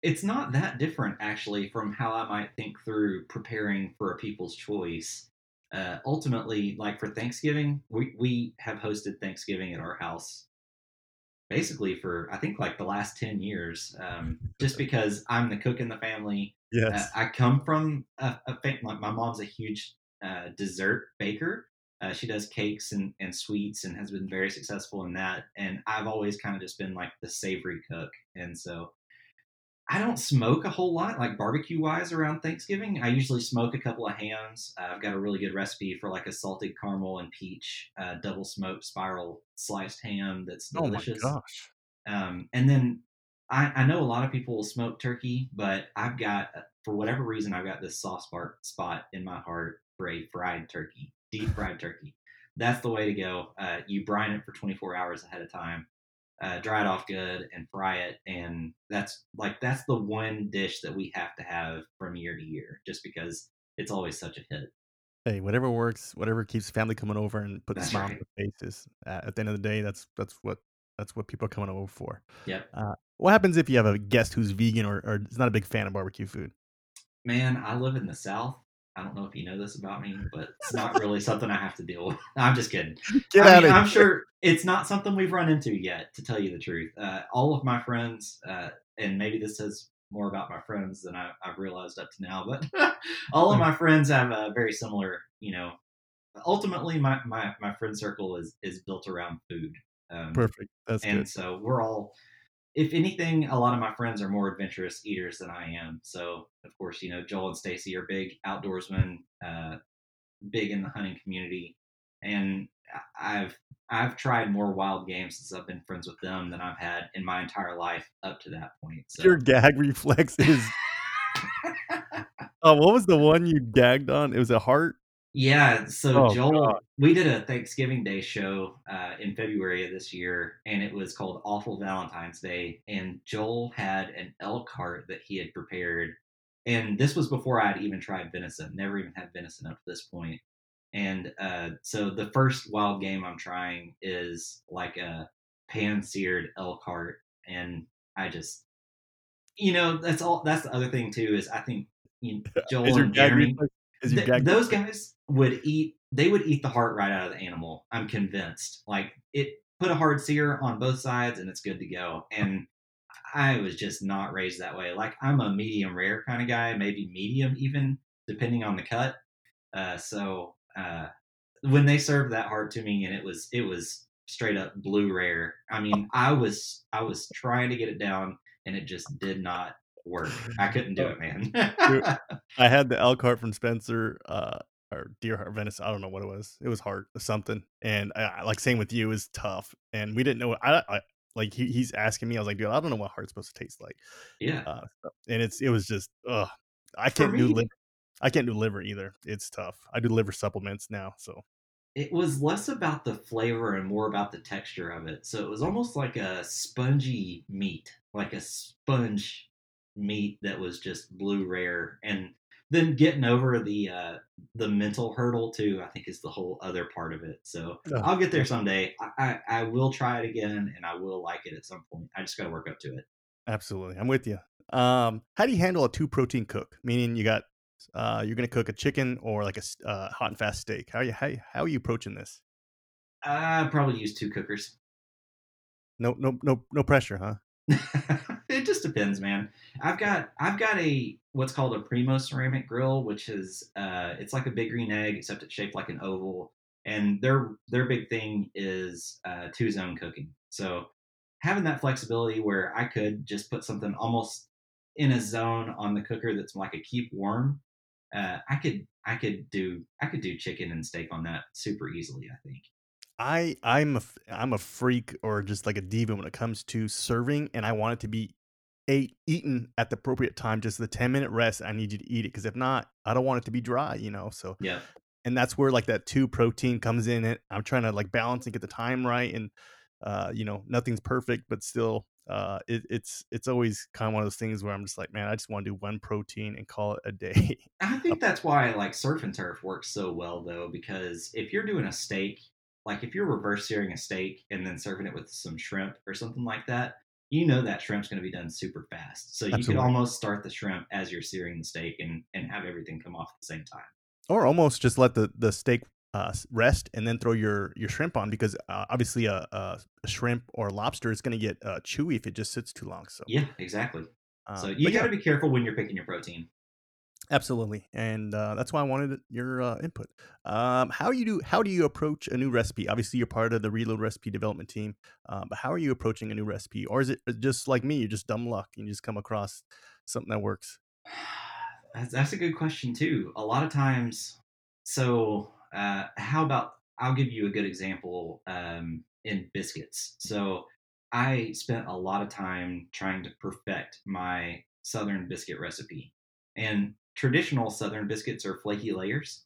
It's not that different actually from how I might think through preparing for a people's choice. Uh, ultimately, like for Thanksgiving, we, we have hosted Thanksgiving at our house basically for I think like the last 10 years, um, just because I'm the cook in the family. Uh, Yes. I come from a, a fam- my, my mom's a huge uh, dessert baker. Uh, she does cakes and, and sweets and has been very successful in that. And I've always kind of just been like the savory cook. And so I don't smoke a whole lot, like barbecue wise, around Thanksgiving. I usually smoke a couple of hams. Uh, I've got a really good recipe for like a salted caramel and peach uh, double smoked spiral sliced ham that's delicious. oh my gosh. Um, and then I, I know a lot of people will smoke turkey, but I've got, for whatever reason, I've got this soft spot spot in my heart for a fried turkey, deep fried turkey. That's the way to go. Uh, you brine it for 24 hours ahead of time, uh, dry it off good, and fry it. And that's like that's the one dish that we have to have from year to year, just because it's always such a hit. Hey, whatever works, whatever keeps family coming over and put a smile right. on their faces. Uh, at the end of the day, that's that's what that's what people are coming over for. Yep. Uh, what happens if you have a guest who's vegan or, or is not a big fan of barbecue food? Man, I live in the South. I don't know if you know this about me, but it's not really something I have to deal with. I'm just kidding. Get I out mean, I'm sure it's not something we've run into yet, to tell you the truth. Uh, all of my friends, uh, and maybe this says more about my friends than I, I've realized up to now, but all of my friends have a very similar, you know, ultimately my, my my friend circle is is built around food. Um, Perfect. That's and good. so we're all if anything a lot of my friends are more adventurous eaters than i am so of course you know joel and stacy are big outdoorsmen uh, big in the hunting community and i've i've tried more wild games since i've been friends with them than i've had in my entire life up to that point so Your gag reflex is. Oh, what was the one you gagged on? It was a heart. Yeah, so Oh, Joel, God. we did a Thanksgiving Day show uh, in February of this year, and it was called Offal Valentine's Day. And Joel had an elk heart that he had prepared, and this was before I had even tried venison. Never even had venison up to this point. And uh, so the first wild game I'm trying is like a pan-seared elk heart, and I just, you know, that's all. That's the other thing too is I think you Joel Is and Jeremy? Is Th- those guys would eat they would eat the heart right out of the animal i'm convinced. Like it put a hard sear on both sides and it's good to go. And i was just not raised that way. Like i'm a medium rare kind of guy maybe medium even depending on the cut. Uh, so uh, when they served that heart to me and it was it was straight up blue rare i mean i was i was trying to get it down and it just did not work. I couldn't do it man. I had the elk heart from Spencer, uh, or deer heart venison. I don't know what it was. It was heart or something. And I, like same with you, is tough. And we didn't know. I, I like he, he's asking me. I was like, dude, I don't know what heart's supposed to taste like. yeah Uh, and it's it was just, ugh. I can't do liver. I can't do liver either. It's tough. I do liver supplements now, so it was less about the flavor and more about the texture of it. So it was almost like a spongy meat, like a sponge meat that was just blue rare. And then getting over the uh, the mental hurdle too, I think is the whole other part of it. So Oh. I'll get there someday. I, I, I will try it again, and I will like it at some point. I just got to work up to it. absolutely, I'm with you. Um, how do you handle a two protein cook? Meaning you got, uh, you're gonna cook a chicken or like a uh, hot and fast steak. How are you how, how are you approaching this? I probably use two cookers. No no no no pressure, huh? it just depends, man. I've got I've got a what's called a Primo ceramic grill, which is uh, it's like a big green egg except it's shaped like an oval. And their their big thing is uh, two zone cooking. So having that flexibility where I could just put something almost in a zone on the cooker that's like a keep warm. Uh, I could I could do I could do chicken and steak on that super easily. I think. I I'm a I'm a freak or just like a diva when it comes to serving, and I want it to be ate eaten at the appropriate time. Just the ten minute rest. I need you to eat it because if not, I don't want it to be dry. You know. So Yeah. and that's where like that two protein comes in. It I'm trying to like balance and get the time right, and uh, you know, nothing's perfect, but still, uh, it, it's it's always kind of one of those things where I'm just like, man, I just want to do one protein and call it a day. I think that's why like surf and turf works so well though, because if you're doing a steak, like if you're reverse searing a steak and then serving it with some shrimp or something like that, you know that shrimp's going to be done super fast. So you could almost start the shrimp as you're searing the steak and and have everything come off at the same time. or almost just let the the steak uh, rest and then throw your your shrimp on because uh, obviously a, a, shrimp or lobster is going to get uh, chewy if it just sits too long. So Yeah, exactly. um, so you but got yeah, to be careful when you're picking your protein. Absolutely, and uh, that's why I wanted your uh, input. Um, how you do how do you approach a new recipe? Obviously, you're part of the Reload recipe development team, uh, but how are you approaching a new recipe? Or is it just like me? You're just dumb luck. And you just come across something that works. That's, that's a good question too. A lot of times, so uh, how about I'll give you a good example um, in biscuits. So I spent a lot of time trying to perfect my southern biscuit recipe, and traditional southern biscuits are flaky layers.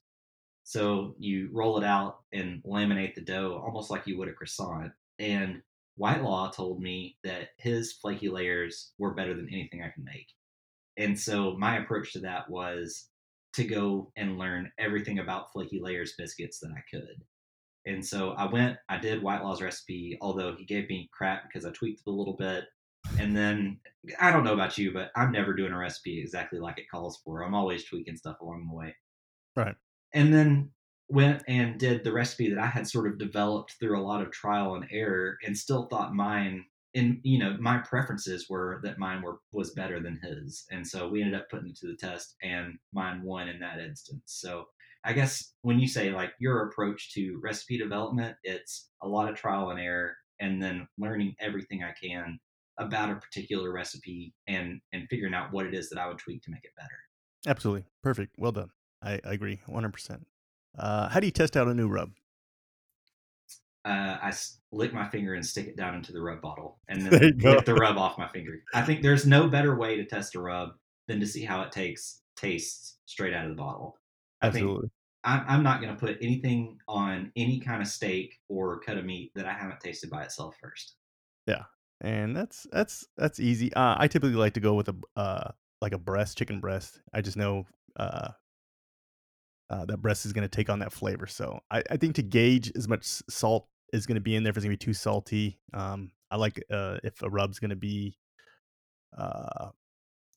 So you roll it out and laminate the dough almost like you would a croissant. And Whitelaw told me that his flaky layers were better than anything I can make. And so my approach to that was to go and learn everything about flaky layers biscuits that I could. And so I went, I did Whitelaw's recipe, although he gave me crap because I tweaked it a little bit. And then I don't know about you, but I'm never doing a recipe exactly like it calls for. I'm always tweaking stuff along the way. Right. And then went and did the recipe that I had sort of developed through a lot of trial and error and still thought mine and you know my preferences were that mine were was better than his and so we ended up putting it to the test and mine won in that instance so i guess when you say like your approach to recipe development it's a lot of trial and error and then learning everything i can about a particular recipe and and figuring out what it is that i would tweak to make it better Absolutely. Perfect. Well done. I, I agree 100%. Uh, how do you test out a new rub? uh, I lick my finger and stick it down into the rub bottle, and then go. the rub off my finger. I think there's no better way to test a rub than to see how it takes tastes straight out of the bottle. I think Absolutely. I'm, I'm not going to put anything on any kind of steak or cut of meat that I haven't tasted by itself first. And that's that's that's easy. Uh, I typically like to go with a uh, like a breast, chicken breast. I just know uh, uh, that breast is going to take on that flavor. So I, I think to gauge as much salt is going to be in there, if it's going to be too salty. Um, I like uh, if a rub's going to be. Uh,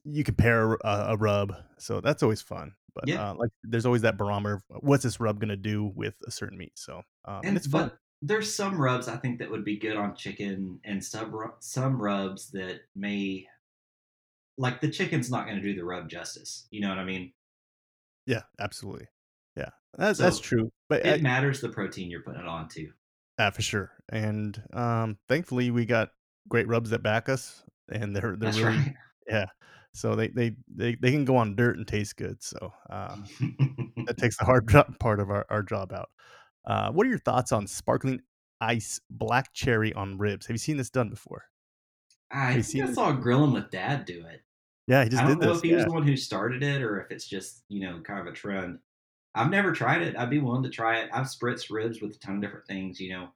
you compare a, a rub, so that's always fun. But Yeah. uh, like, there's always that barometer. Of what's this rub going to do with a certain meat? So um, and, And it's fun. but there's some rubs I think that would be good on chicken, and some some rubs that may like the chicken's not going to do the rub justice. You know what I mean? Yeah, absolutely. Yeah, that's that's true. But it I, matters the protein you're putting it on too. Yeah, for sure. And um, thankfully, we got great rubs that back us, and they're they're That's really right. yeah. So they, they they they can go on dirt and taste good. So uh, that takes the hard part of our, our job out. Uh, what are your thoughts on sparkling ice black cherry on ribs? Have you seen this done before? I think I saw Grilling with Dad do it. Yeah, he just I did don't know this. if he was the one who started it or if it's just you know kind of a trend. I've never tried it. I'd be willing to try it. I've spritzed ribs with a ton of different things. You know,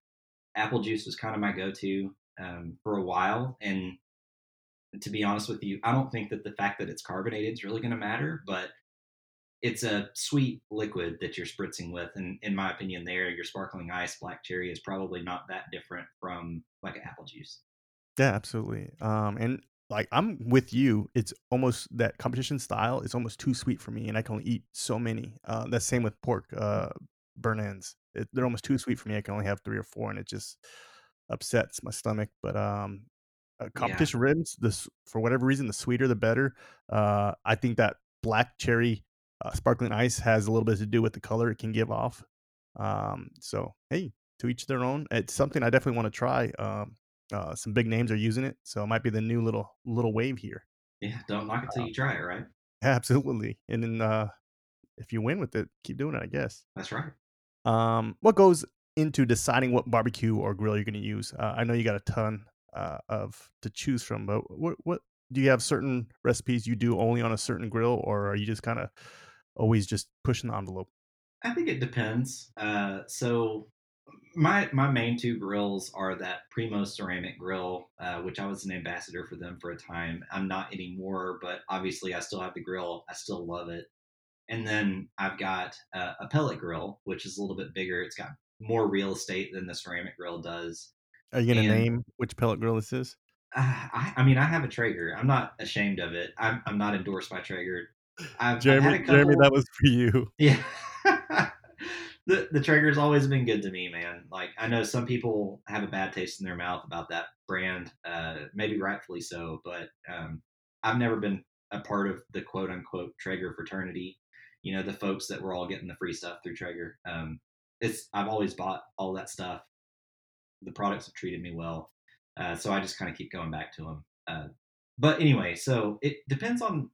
apple juice was kind of my go-to um, for a while, and to be honest with you, I don't think that the fact that it's carbonated is really going to matter, but it's a sweet liquid that you're spritzing with, and in my opinion, there your sparkling ice black cherry is probably not that different from like an apple juice. yeah, absolutely. Um, and like I'm with you. It's almost that competition style. It's almost too sweet for me, and I can only eat so many. Uh, that's same with pork uh, burn ends. It, they're almost too sweet for me. I can only have three or four, and it just upsets my stomach. But um, uh, Yeah, competition ribs, this for whatever reason, the sweeter the better. Uh, I think that black cherry uh, sparkling ice has a little bit to do with the color it can give off. Um, so hey, to each their own. It's something I definitely want to try. Um, uh, some big names are using it, so it might be the new little little wave here. yeah. Don't knock it till you try it, right? Absolutely, and then uh, if you win with it, keep doing it. I guess. That's right. Um, what goes into deciding what barbecue or grill you're going to use? Uh, I know you got a ton uh, of to choose from, but what what do you have certain recipes you do only on a certain grill, or are you just kind of always just pushing the envelope? I think it depends. Uh, so my my main two grills are that Primo ceramic grill, uh, which I was an ambassador for them for a time. I'm not anymore, but obviously I still have the grill. I still love it. And then I've got uh, a pellet grill, which is a little bit bigger. It's got more real estate than the ceramic grill does. Are you going to And name which pellet grill this is? uh, I, I mean, I have a Traeger. I'm not ashamed of it. I'm, I'm not endorsed by Traeger. I've, I've Jeremy, a Jeremy, that was for you. Yeah. the the Traeger's always been good to me, man. Like I know some people have a bad taste in their mouth about that brand, uh, maybe rightfully so, but um, I've never been a part of the quote unquote Traeger fraternity. You know, the folks that were all getting the free stuff through Traeger. Um, it's I've always bought all that stuff. The products have treated me well, uh, so I just kind of keep going back to them. Uh, but anyway, so it depends on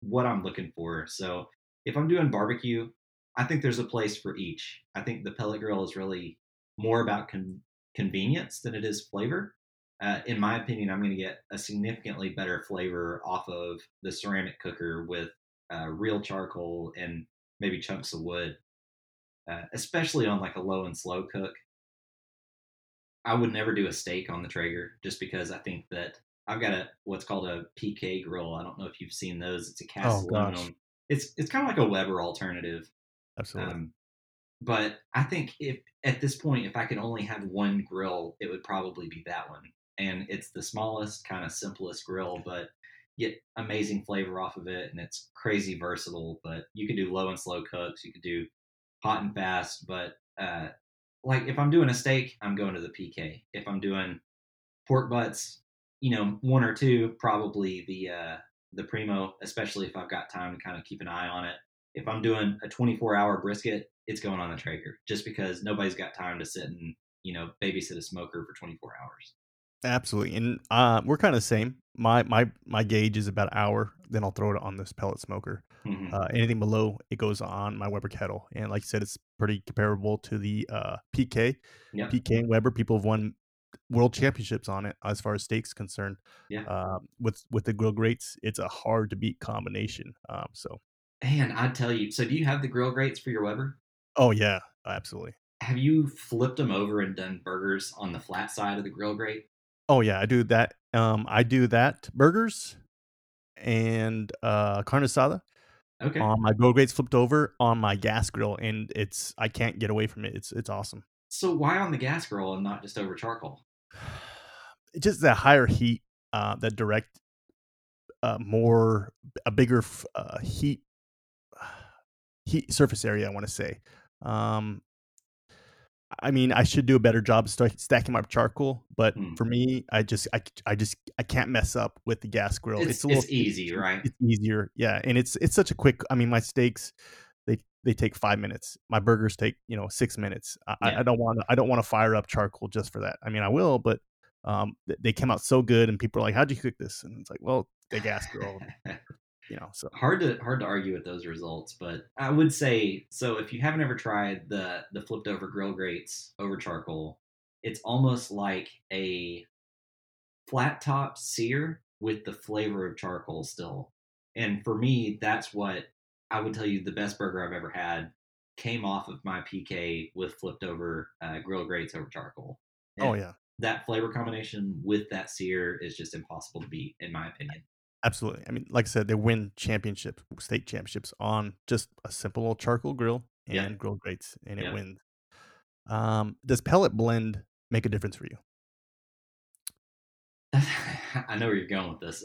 what I'm looking for. So if I'm doing barbecue, I think there's a place for each. I think the pellet grill is really more about con- convenience than it is flavor. Uh, in my opinion, I'm going to get a significantly better flavor off of the ceramic cooker with uh, real charcoal and maybe chunks of wood, uh, especially on like a low and slow cook. I would never do a steak on the Traeger just because I think that I've got a what's called a PK grill. I don't know if you've seen those. It's a cast Oh aluminum. It's it's kind of like a Weber alternative. absolutely. Um, but I think if at this point, if I could only have one grill, it would probably be that one. And it's the smallest, kind of simplest grill, but get amazing flavor off of it, and it's crazy versatile. But you could do low and slow cooks. You could do hot and fast. But uh, like if I'm doing a steak, I'm going to the PK. If I'm doing pork butts, you know, one or two, probably the uh, the primo, especially if I've got time to kind of keep an eye on it. If I'm doing a 24 hour brisket, it's going on the Traeger, just because nobody's got time to sit and you know babysit a smoker for 24 hours. Absolutely, and uh, we're kind of the same. My my my gauge is about an hour. Then I'll throw it on this pellet smoker. Mhm. Uh, anything below it goes on my Weber kettle, and like you said, it's pretty comparable to the uh, PK. Yep. PK and Weber, people have won world championships on it as far as stakes concerned. Yeah. Uh, with with the grill grates, it's a hard to beat combination. Um, so, And I tell you, so do you have the grill grates for your Weber? oh yeah, absolutely. Have you flipped them over and done burgers on the flat side of the grill grate? Oh yeah, I do that. Um, I do that burgers and uh, carne asada Okay. on my grill grates flipped over on my gas grill, and it's I can't get away from it. It's it's awesome. so why on the gas grill and not just over charcoal? It's just that higher heat, uh, that direct, uh, more a bigger uh, heat heat surface area. I want to say. Um, I mean, I should do a better job st- stacking my charcoal, but Hmm. for me, I just I, I just I can't mess up with the gas grill. It's, a little it's easy, right? it's easier yeah and it's it's such a quick i mean my steaks they take five minutes my burgers take you know six minutes i, Yeah. I don't want to i don't want to fire up charcoal just for that i mean i will but um th- they came out so good and people are like how'd you cook this and it's like well the gas grill you know so hard to hard to argue with those results, but I would say so. If you haven't ever tried the the flipped over grill grates over charcoal, it's almost like a flat top sear with the flavor of charcoal still. And for me, that's what I would tell you the best burger I've ever had came off of my PK with flipped over uh, grill grates over charcoal. oh yeah that flavor combination with that sear is just impossible to beat, in my opinion. absolutely i mean like i said they win championships state championships on just a simple little charcoal grill and Yeah. grill grates and it Yeah. wins um does pellet blend make a difference for you I know where you're going with this.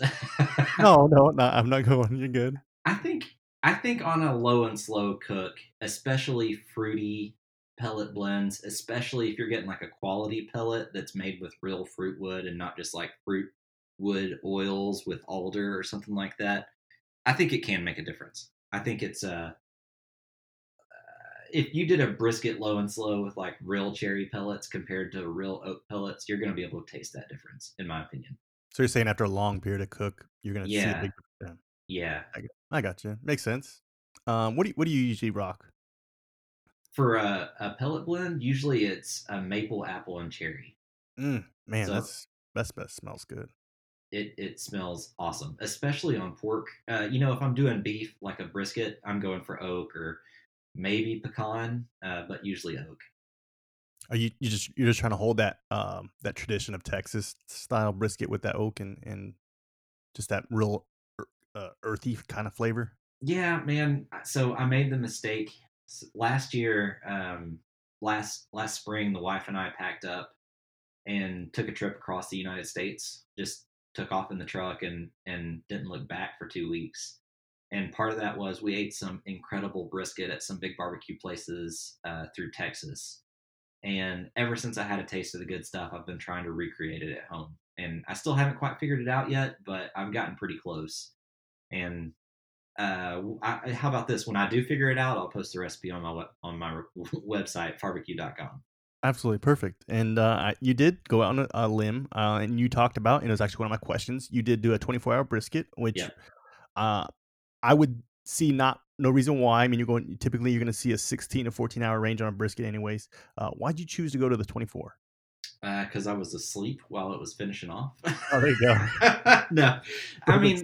no no no i'm not going you're good I think I think on a low and slow cook, especially fruity pellet blends, especially if you're getting like a quality pellet that's made with real fruit wood and not just like fruit wood oils with alder or something like that, I think it can make a difference. I think it's uh if you did a brisket low and slow with like real cherry pellets compared to real oak pellets, you're going to be able to taste that difference, in my opinion. So you're saying after a long period of cook, you're gonna see a big. Yeah, Yeah, I, got- I got you. Makes sense. Um, what do you, what do you usually rock? for a, a pellet blend, usually it's a maple, apple, and cherry. Mm, man, So- that's that's best smells good. It it smells awesome, especially on pork. Uh, you know, if I'm doing beef like a brisket, I'm going for oak or maybe pecan, uh, but usually oak. Are you you just you're just trying to hold that um that tradition of Texas style brisket with that oak and and just that real uh, earthy kind of flavor? Yeah, man. So I made the mistake last year. Um, last last spring, the wife and I packed up and took a trip across the United States. Just took off in the truck and and didn't look back for two weeks. And part of that was we ate some incredible brisket at some big barbecue places uh, through Texas. And ever since I had a taste of the good stuff, I've been trying to recreate it at home. And I still haven't quite figured it out yet, but I've gotten pretty close. And uh, I, how about this? When I do figure it out, I'll post the recipe on my on my website, barbecue.com. Absolutely perfect. And uh, you did go out on a, limb, uh, and you talked about, and it was actually one of my questions. You did do a 24 hour brisket, which Yeah. uh, I would see not no reason why. I mean, you're going typically you're going to see a 16 to 14 hour range on a brisket, anyways. Uh, why'd you choose to go to the 24? Because I was asleep while it was finishing off. Oh, there you go. no, I mean,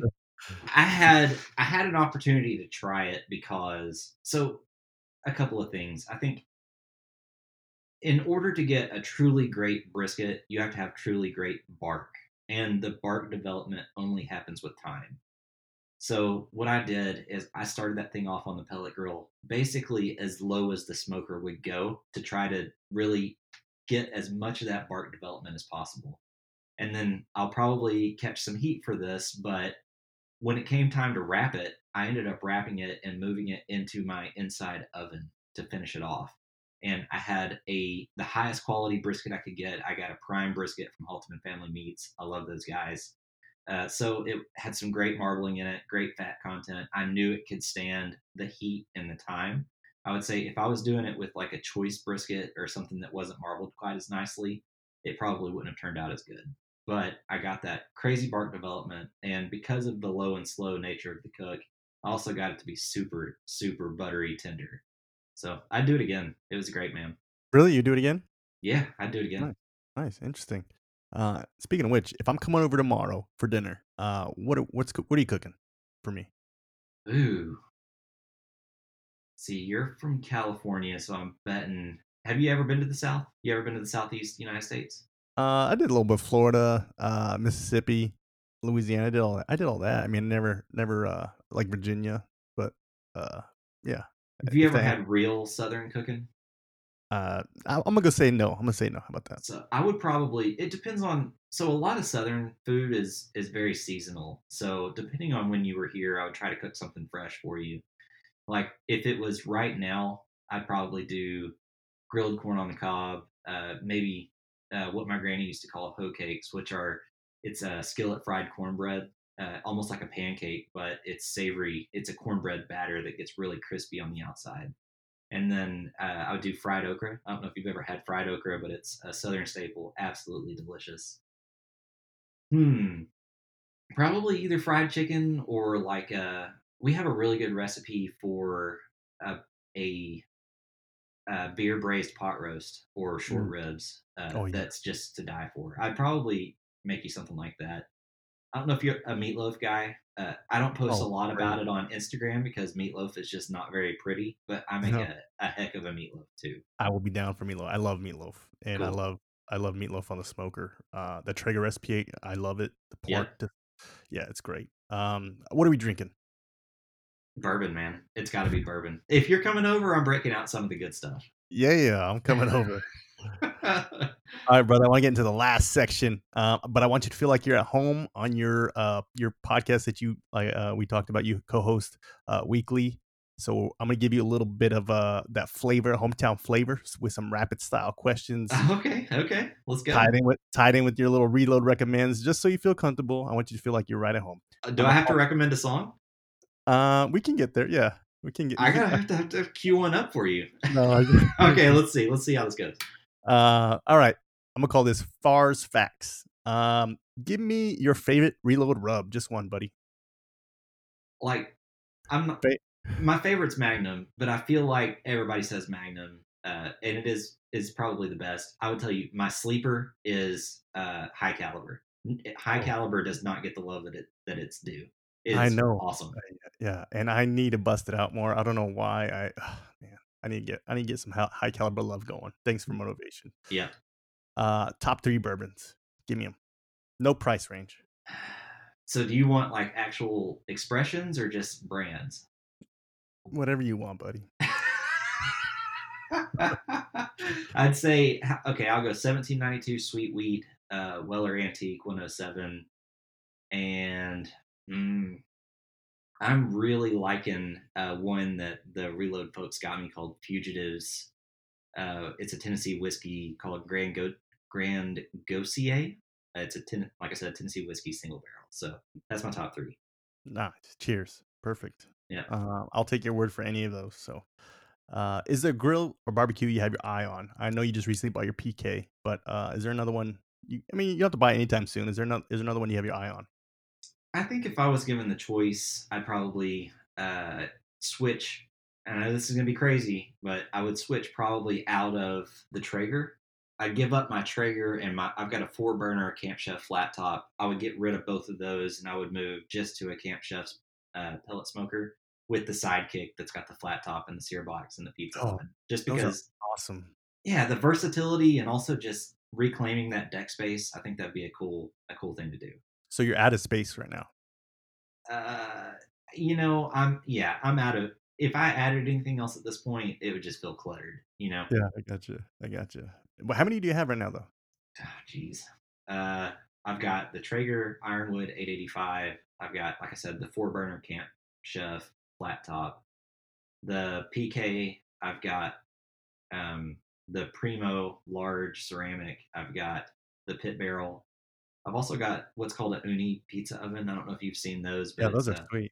I had I had an opportunity to try it because so a couple of things. I think in order to get a truly great brisket, you have to have truly great bark, and the bark development only happens with time. So what I did is I started that thing off on the pellet grill, basically as low as the smoker would go to try to really get as much of that bark development as possible. And then I'll probably catch some heat for this, but when it came time to wrap it, I ended up wrapping it and moving it into my inside oven to finish it off. and I had a the highest quality brisket I could get. I got a prime brisket from Halteman Family Meats. I love those guys. Uh, so it had some great marbling in it, great fat content. I knew it could stand the heat and the time. I would say if I was doing it with like a choice brisket or something that wasn't marbled quite as nicely, it probably wouldn't have turned out as good. But I got that crazy bark development, and because of the low and slow nature of the cook, I also got it to be super, super buttery tender. So I'd do it again. It was great, man. Really, you do it again? Yeah, I'd do it again. Nice, nice, interesting. Uh, speaking of which, if I'm coming over tomorrow for dinner, uh, what what's what are you cooking for me? Ooh. See, you're from California, so I'm betting. Have you ever been to the South? You ever been to the Southeast United States? Uh, I did a little bit of Florida, uh, Mississippi, Louisiana. I did all that. I did all that. I mean, never, never, uh, like Virginia, but, uh, yeah. Have you ever had real Southern cooking? Uh, I, am gonna go say no. I'm gonna say no. How about that? So I would probably. It depends on. So a lot of Southern food is is very seasonal. So depending on when you were here, I would try to cook something fresh for you. Like if it was right now, I'd probably do grilled corn on the cob. Uh, maybe uh, what my granny used to call hoe cakes, which are it's a skillet fried cornbread, uh, almost like a pancake, but it's savory. It's a cornbread batter that gets really crispy on the outside. And then uh, I would do fried okra. I don't know if you've ever had fried okra, but it's a southern staple. Absolutely delicious. Hmm. Probably either fried chicken or like a. Uh, we have a really good recipe for a, a, a beer braised pot roast or short mm. ribs. Uh, oh, yeah. That's just to die for. I'd probably make you something like that. I don't know if you're a meatloaf guy. Uh, I don't post oh, a lot about it on Instagram because meatloaf is just not very pretty, but I make no. a, a, heck of a meatloaf too. I will be down for meatloaf. I love meatloaf, and cool. I love I love meatloaf on the smoker. Uh, the Traeger recipe, I love it. The pork, yep. yeah, it's great. Um, what are we drinking? Bourbon, man. It's got to be bourbon. If you're coming over, I'm breaking out some of the good stuff. Yeah, yeah, I'm coming over. All right, brother. I want to get into the last section, uh, but I want you to feel like you're at home on your uh, your podcast that you uh, we talked about. You co-host uh, weekly, so I'm gonna give you a little bit of uh, that flavor, hometown flavor, with some rapid style questions. Okay, okay, let's go. Tied in with tied in with your little reload recommends, just so you feel comfortable. I want you to feel like you're right at home. Uh, do I have to recommend a song? Uh, we can get there. Yeah, we can get. I gotta have to have to queue one up for you. No, okay, let's see. Let's see how this goes. Uh, all right. I'm gonna call this Farr's Facts. Um, give me your favorite reload rub, just one, buddy. Like, I'm not, my favorite's Magnum, but I feel like everybody says Magnum, uh, and it is is probably the best. I would tell you, my sleeper is uh, High Caliber. High oh. Caliber does not get the love that it that it's due. It's I know, awesome. Yeah, and I need to bust it out more. I don't know why. I oh, man, I need to get I need to get some high caliber love going. Thanks for motivation. Yeah. Uh, top three bourbons. Give me them. No price range. So, do you want like actual expressions or just brands? Whatever you want, buddy. I'd say okay. I'll go 1792 Sweet Wheat, uh, Weller Antique 107, and mm, I'm really liking uh, one that the Reload folks got me called Fugitives. Uh, it's a Tennessee whiskey called Grand Go- Grand Gosier. Uh, it's a ten- like I said, Tennessee whiskey single barrel. So that's my top three. Nice. Cheers. Perfect. Yeah. Uh, I'll take your word for any of those. So, uh, is there a grill or barbecue you have your eye on? I know you just recently bought your PK, but uh, is there another one? You, I mean, you don't have to buy anytime soon. Is there is there another one you have your eye on? I think if I was given the choice, I'd probably uh, switch. And I know this is gonna be crazy, but I would switch probably out of the Traeger. I'd give up my Traeger and my I've got a four burner Camp Chef flat top. I would get rid of both of those and I would move just to a Camp Chef's uh, pellet smoker with the sidekick that's got the flat top and the sear box and the pizza oh, oven. Just because awesome. Yeah, the versatility and also just reclaiming that deck space. I think that'd be a cool a cool thing to do. So you're out of space right now. Uh, you know, I'm yeah, I'm out of. If I added anything else at this point, it would just feel cluttered. You know. Yeah, I got you. I got you. Well, how many do you have right now, though? Jeez, oh, uh, I've got the Traeger Ironwood 885. I've got, like I said, the four burner Camp Chef flat top. The PK, I've got um, the Primo large ceramic. I've got the pit barrel. I've also got what's called an Ooni pizza oven. I don't know if you've seen those, but Yeah, those are uh, sweet.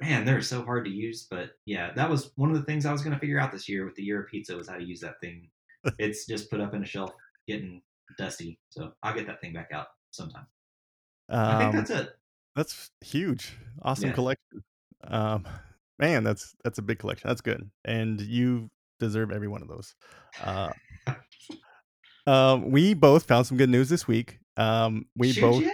man, they're so hard to use. But yeah, that was one of the things I was going to figure out this year with the year of pizza was how to use that thing. it's just put up in a shelf, getting dusty. So I'll get that thing back out sometime. I think Um, that's it. that's huge. Awesome Yeah. collection. Um, man, that's that's a big collection. That's good, and you deserve every one of those. Uh, um, we both found some good news this week. Um, we Shoot, both, yeah.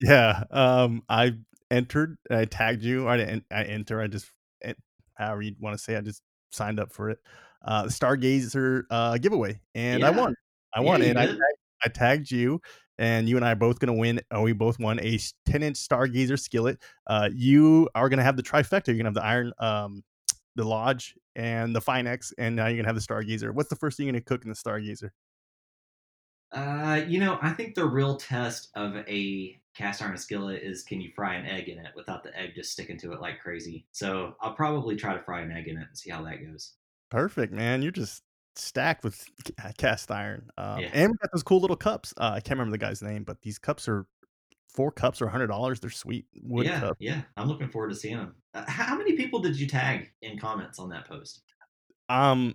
yeah. Um, I entered. I tagged you. I didn't. I enter. I just, en- however you want to say. I just signed up for it. Uh, Stargazer uh giveaway, and I won. I won, you and I did. tagged, I tagged you, and you and I are both gonna win. And we both won a 10 inch Stargazer skillet. Uh, you are gonna have the trifecta. You're gonna have the iron, um, the Lodge, and the Finex, and now you're gonna have the Stargazer. What's the first thing you're gonna cook in the Stargazer? Uh, you know, I think the real test of a cast iron skillet is can you fry an egg in it without the egg just sticking to it like crazy. So I'll probably try to fry an egg in it and see how that goes. Perfect, man. You're just stacked with uh, cast iron. Um, Yeah. And we got those cool little cups. Uh, I can't remember the guy's name, but these cups are four cups are hundred dollars. They're sweet wood yeah, cups. yeah. I'm looking forward to seeing them. Uh, how many people did you tag in comments on that post? Um,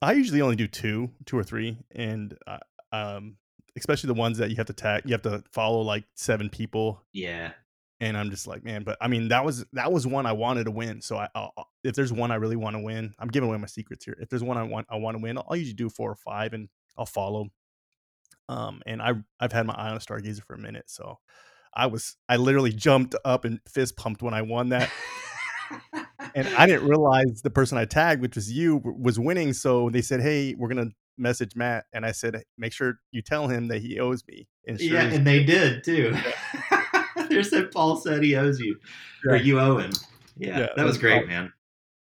I usually only do two, two or three, and uh, um, especially the ones that you have to tag, you have to follow like seven people, Yeah, and I'm just like, man. But I mean, that was that was one I wanted to win. So I, I'll, if there's one I really want to win, I'm giving away my secrets here. If there's one I want I want to win, I'll usually do four or five, and I'll follow. Um, and I I've had my eye on a stargazer for a minute, so I was I literally jumped up and fist pumped when I won that. and I didn't realize the person I tagged, which was you, was winning. So they said, "Hey, we're gonna message Matt," and I said, "Make sure you tell him that he owes me." And yeah, and they did too. There's that Paul said he owes you, or you owe him. Yeah, Yeah, that was great, awesome. man.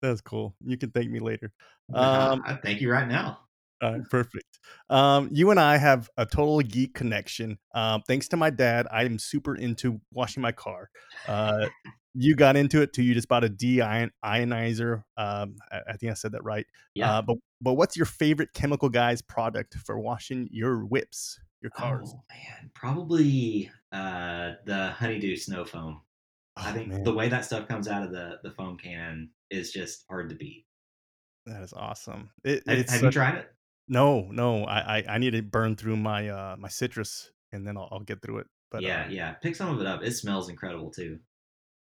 was cool. You can thank me later. Um, I thank you right now. Uh, perfect. Um, you and I have a total geek connection. Um, thanks to my dad, I am super into washing my car. Uh, you got into it too. You just bought a de-ion. Um, I, I think I said that right. Yeah. Uh, but but what's your favorite chemical guys product for washing your whips, your cars? Oh man, probably uh, the honeydew snow foam. I Oh, think man, the way that stuff comes out of the the foam can is just hard to beat. that is awesome. It, Have, have you tried it? No, no. I, I I need to burn through my uh my citrus and then I'll, I'll get through it. But yeah, uh, yeah. Pick some of it up. It smells incredible too.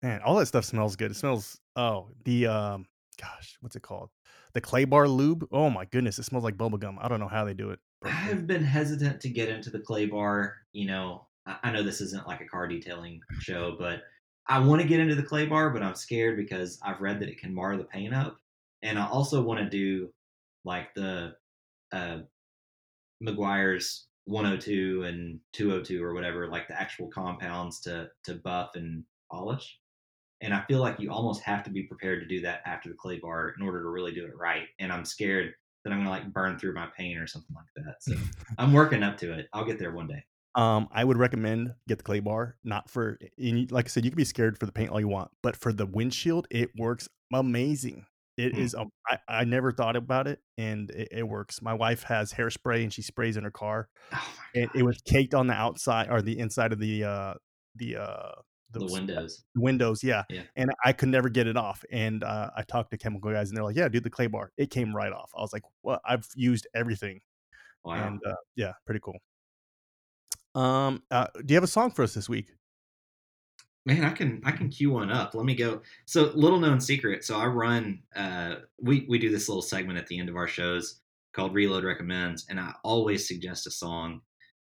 Man, all that stuff smells good. It smells oh, the um gosh, what's it called? The clay bar lube. Oh my goodness, it smells like bubble gum. I don't know how they do it. I've been hesitant to get into the clay bar. You know, I, I know this isn't like a car detailing show, but I want to get into the clay bar, but I'm scared because I've read that it can mar the paint up, and I also want to do like the uh, Meguiar's 102 and 202 or whatever, like the actual compounds to to buff and polish. And I feel like you almost have to be prepared to do that after the clay bar in order to really do it right. And I'm scared that I'm gonna like burn through my paint or something like that. So I'm working up to it. I'll get there one day. Um, I would recommend get the clay bar, not for like I said, you can be scared for the paint all you want, but for the windshield, it works amazing. It Hmm. is. Um, I I never thought about it, and it, it works. My wife has hairspray, and she sprays in her car, Oh and it was caked on the outside or the inside of the uh the uh the windows. windows yeah. Yeah. and i could never get it off and uh, i talked to chemical guys and they're like yeah dude the clay bar it came right off i was like well i've used everything Wow. and uh, yeah pretty cool um uh, do you have a song for us this week Man, I can I can cue one up. Let me go. So little known secret. So I run. Uh, we we do this little segment at the end of our shows called Reload Recommends, and I always suggest a song.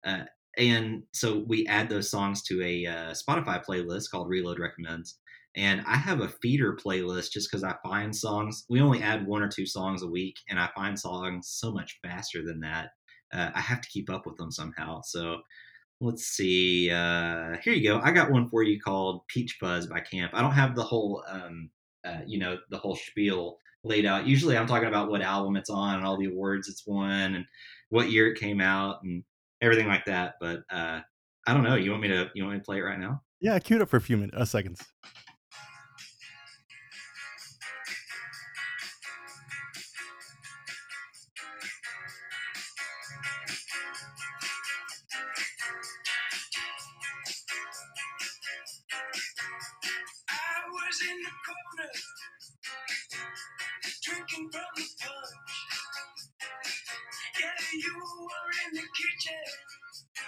Uh, and so we add those songs to a uh, Spotify playlist called Reload Recommends. And I have a feeder playlist just because I find songs. We only add one or two songs a week, and I find songs so much faster than that. Uh, I have to keep up with them somehow. So let's see. Uh, here you go. I got one for you called Peach Fuzz by Caamp. I don't have the whole, um, uh, you know, the whole spiel laid out. Usually, I'm talking about what album it's on and all the awards it's won and what year it came out and everything like that. But uh, I don't know. You want me to? You want me to play it right now? Yeah, cue it up for a few minutes, uh, seconds. drinking from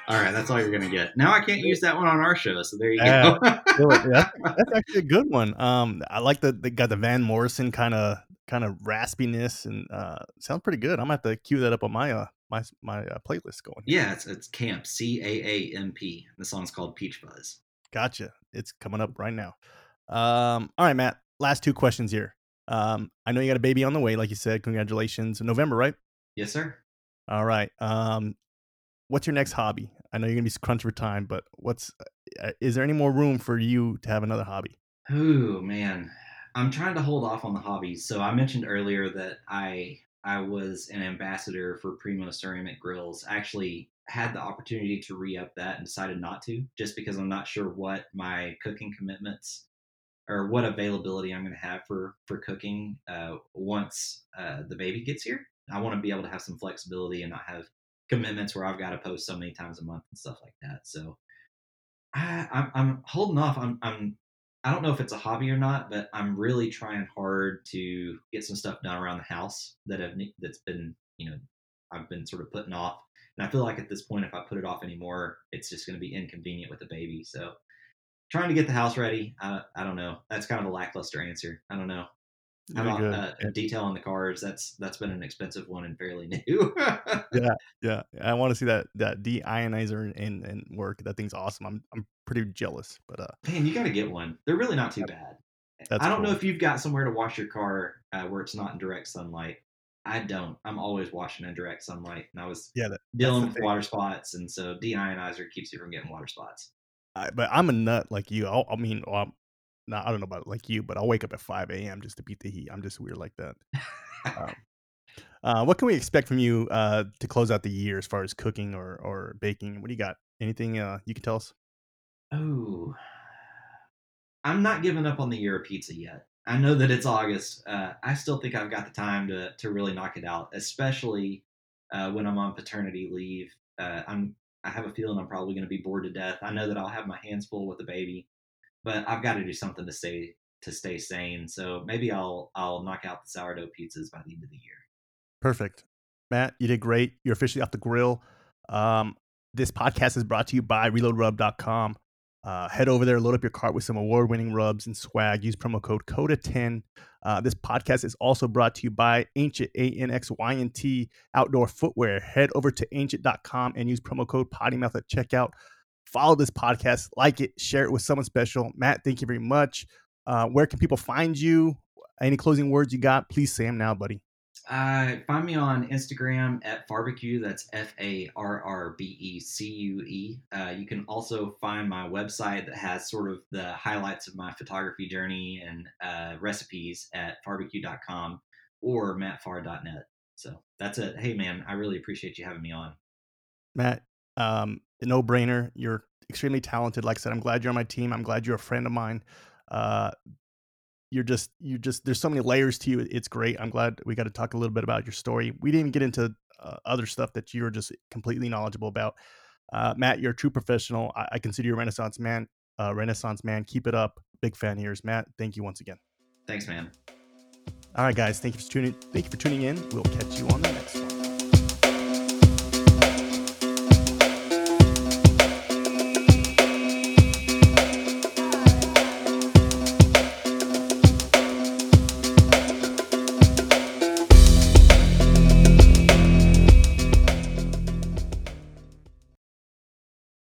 All right, that's all you're gonna get. Now I can't use that one on our show, so there you go. yeah, that's actually a good one. Um, I like the they got the Van Morrison kind of kind of raspiness and uh, sounds pretty good. I'm gonna have to cue that up on my uh my my uh, playlist going. Yeah, it's it's Caamp C A A M P. The song's called Peach Fuzz. Gotcha. It's coming up right now. Um, all right, Matt. Last two questions here. Um, I know you got a baby on the way, like you said. Congratulations, November, right? Yes, sir. All right. Um, what's your next hobby? I know you're gonna be crunched for time, but what's uh, is there any more room for you to have another hobby? Oh man, I'm trying to hold off on the hobbies. So I mentioned earlier that I I was an ambassador for Primo Ceramic Grills. I actually had the opportunity to re up that and decided not to, just because I'm not sure what my cooking commitments or what availability I'm going to have for for cooking uh, once uh, the baby gets here. I want to be able to have some flexibility and not have commitments where I've got to post so many times a month and stuff like that. So I, I'm, I'm holding off. I'm, I'm I don't know if it's a hobby or not, but I'm really trying hard to get some stuff done around the house that have that's been you know I've been sort of putting off. And I feel like at this point, if I put it off anymore, it's just going to be inconvenient with the baby. So trying to get the house ready. I, I don't know. That's kind of a lackluster answer. I don't know. How about uh, a detail on the cars? That's that's been an expensive one and fairly new. yeah, yeah. I want to see that that deionizer and in work. That thing's awesome. I'm I'm pretty jealous, but uh, man, you got to get one. They're really not too bad. I don't cool. know if you've got somewhere to wash your car uh, where it's not in direct sunlight. I don't. I'm always washing in direct sunlight, and I was yeah that, dealing with thing. water spots, and so deionizer keeps you from getting water spots. I, but I'm a nut like you. I'll, i mean, well, not, I don't know about like you, but I'll wake up at 5 a.m. just to beat the heat. I'm just weird like that. um, uh, what can we expect from you uh, to close out the year as far as cooking or, or baking? What do you got? Anything uh, you can tell us? Oh, I'm not giving up on the year of pizza yet. I know that it's August. Uh, I still think I've got the time to to really knock it out, especially uh, when I'm on paternity leave. Uh, I'm I have a feeling I'm probably going to be bored to death. I know that I'll have my hands full with the baby, but I've got to do something to stay to stay sane. So maybe I'll I'll knock out the sourdough pizzas by the end of the year. Perfect, Matt. You did great. You're officially off the grill. Um, this podcast is brought to you by ReloadRub.com. Uh, head over there, load up your cart with some award winning rubs and swag. Use promo code CODA10. Uh, this podcast is also brought to you by Anxynt, A N X Y N T Outdoor Footwear. Head over to anxynt.com and use promo code PottyMouth at checkout. Follow this podcast, like it, share it with someone special. Matt, thank you very much. Uh, where can people find you? Any closing words you got? Please say them now, buddy. Uh, find me on Instagram at Farrbecue. That's F A R R B E C U E. Uh, you can also find my website that has sort of the highlights of my photography journey and uh, recipes at farrbecue.com or mattfarr.net. So that's it. Hey, man, I really appreciate you having me on. Matt, um, no brainer. You're extremely talented. Like I said, I'm glad you're on my team. I'm glad you're a friend of mine. Uh, you're just you just there's so many layers to you it's great i'm glad we got to talk a little bit about your story we didn't get into uh, other stuff that you're just completely knowledgeable about uh, matt you're a true professional i, I consider you a renaissance man uh, renaissance man keep it up big fan here is matt thank you once again thanks man all right guys thank you for tuning thank you for tuning in we'll catch you on the next one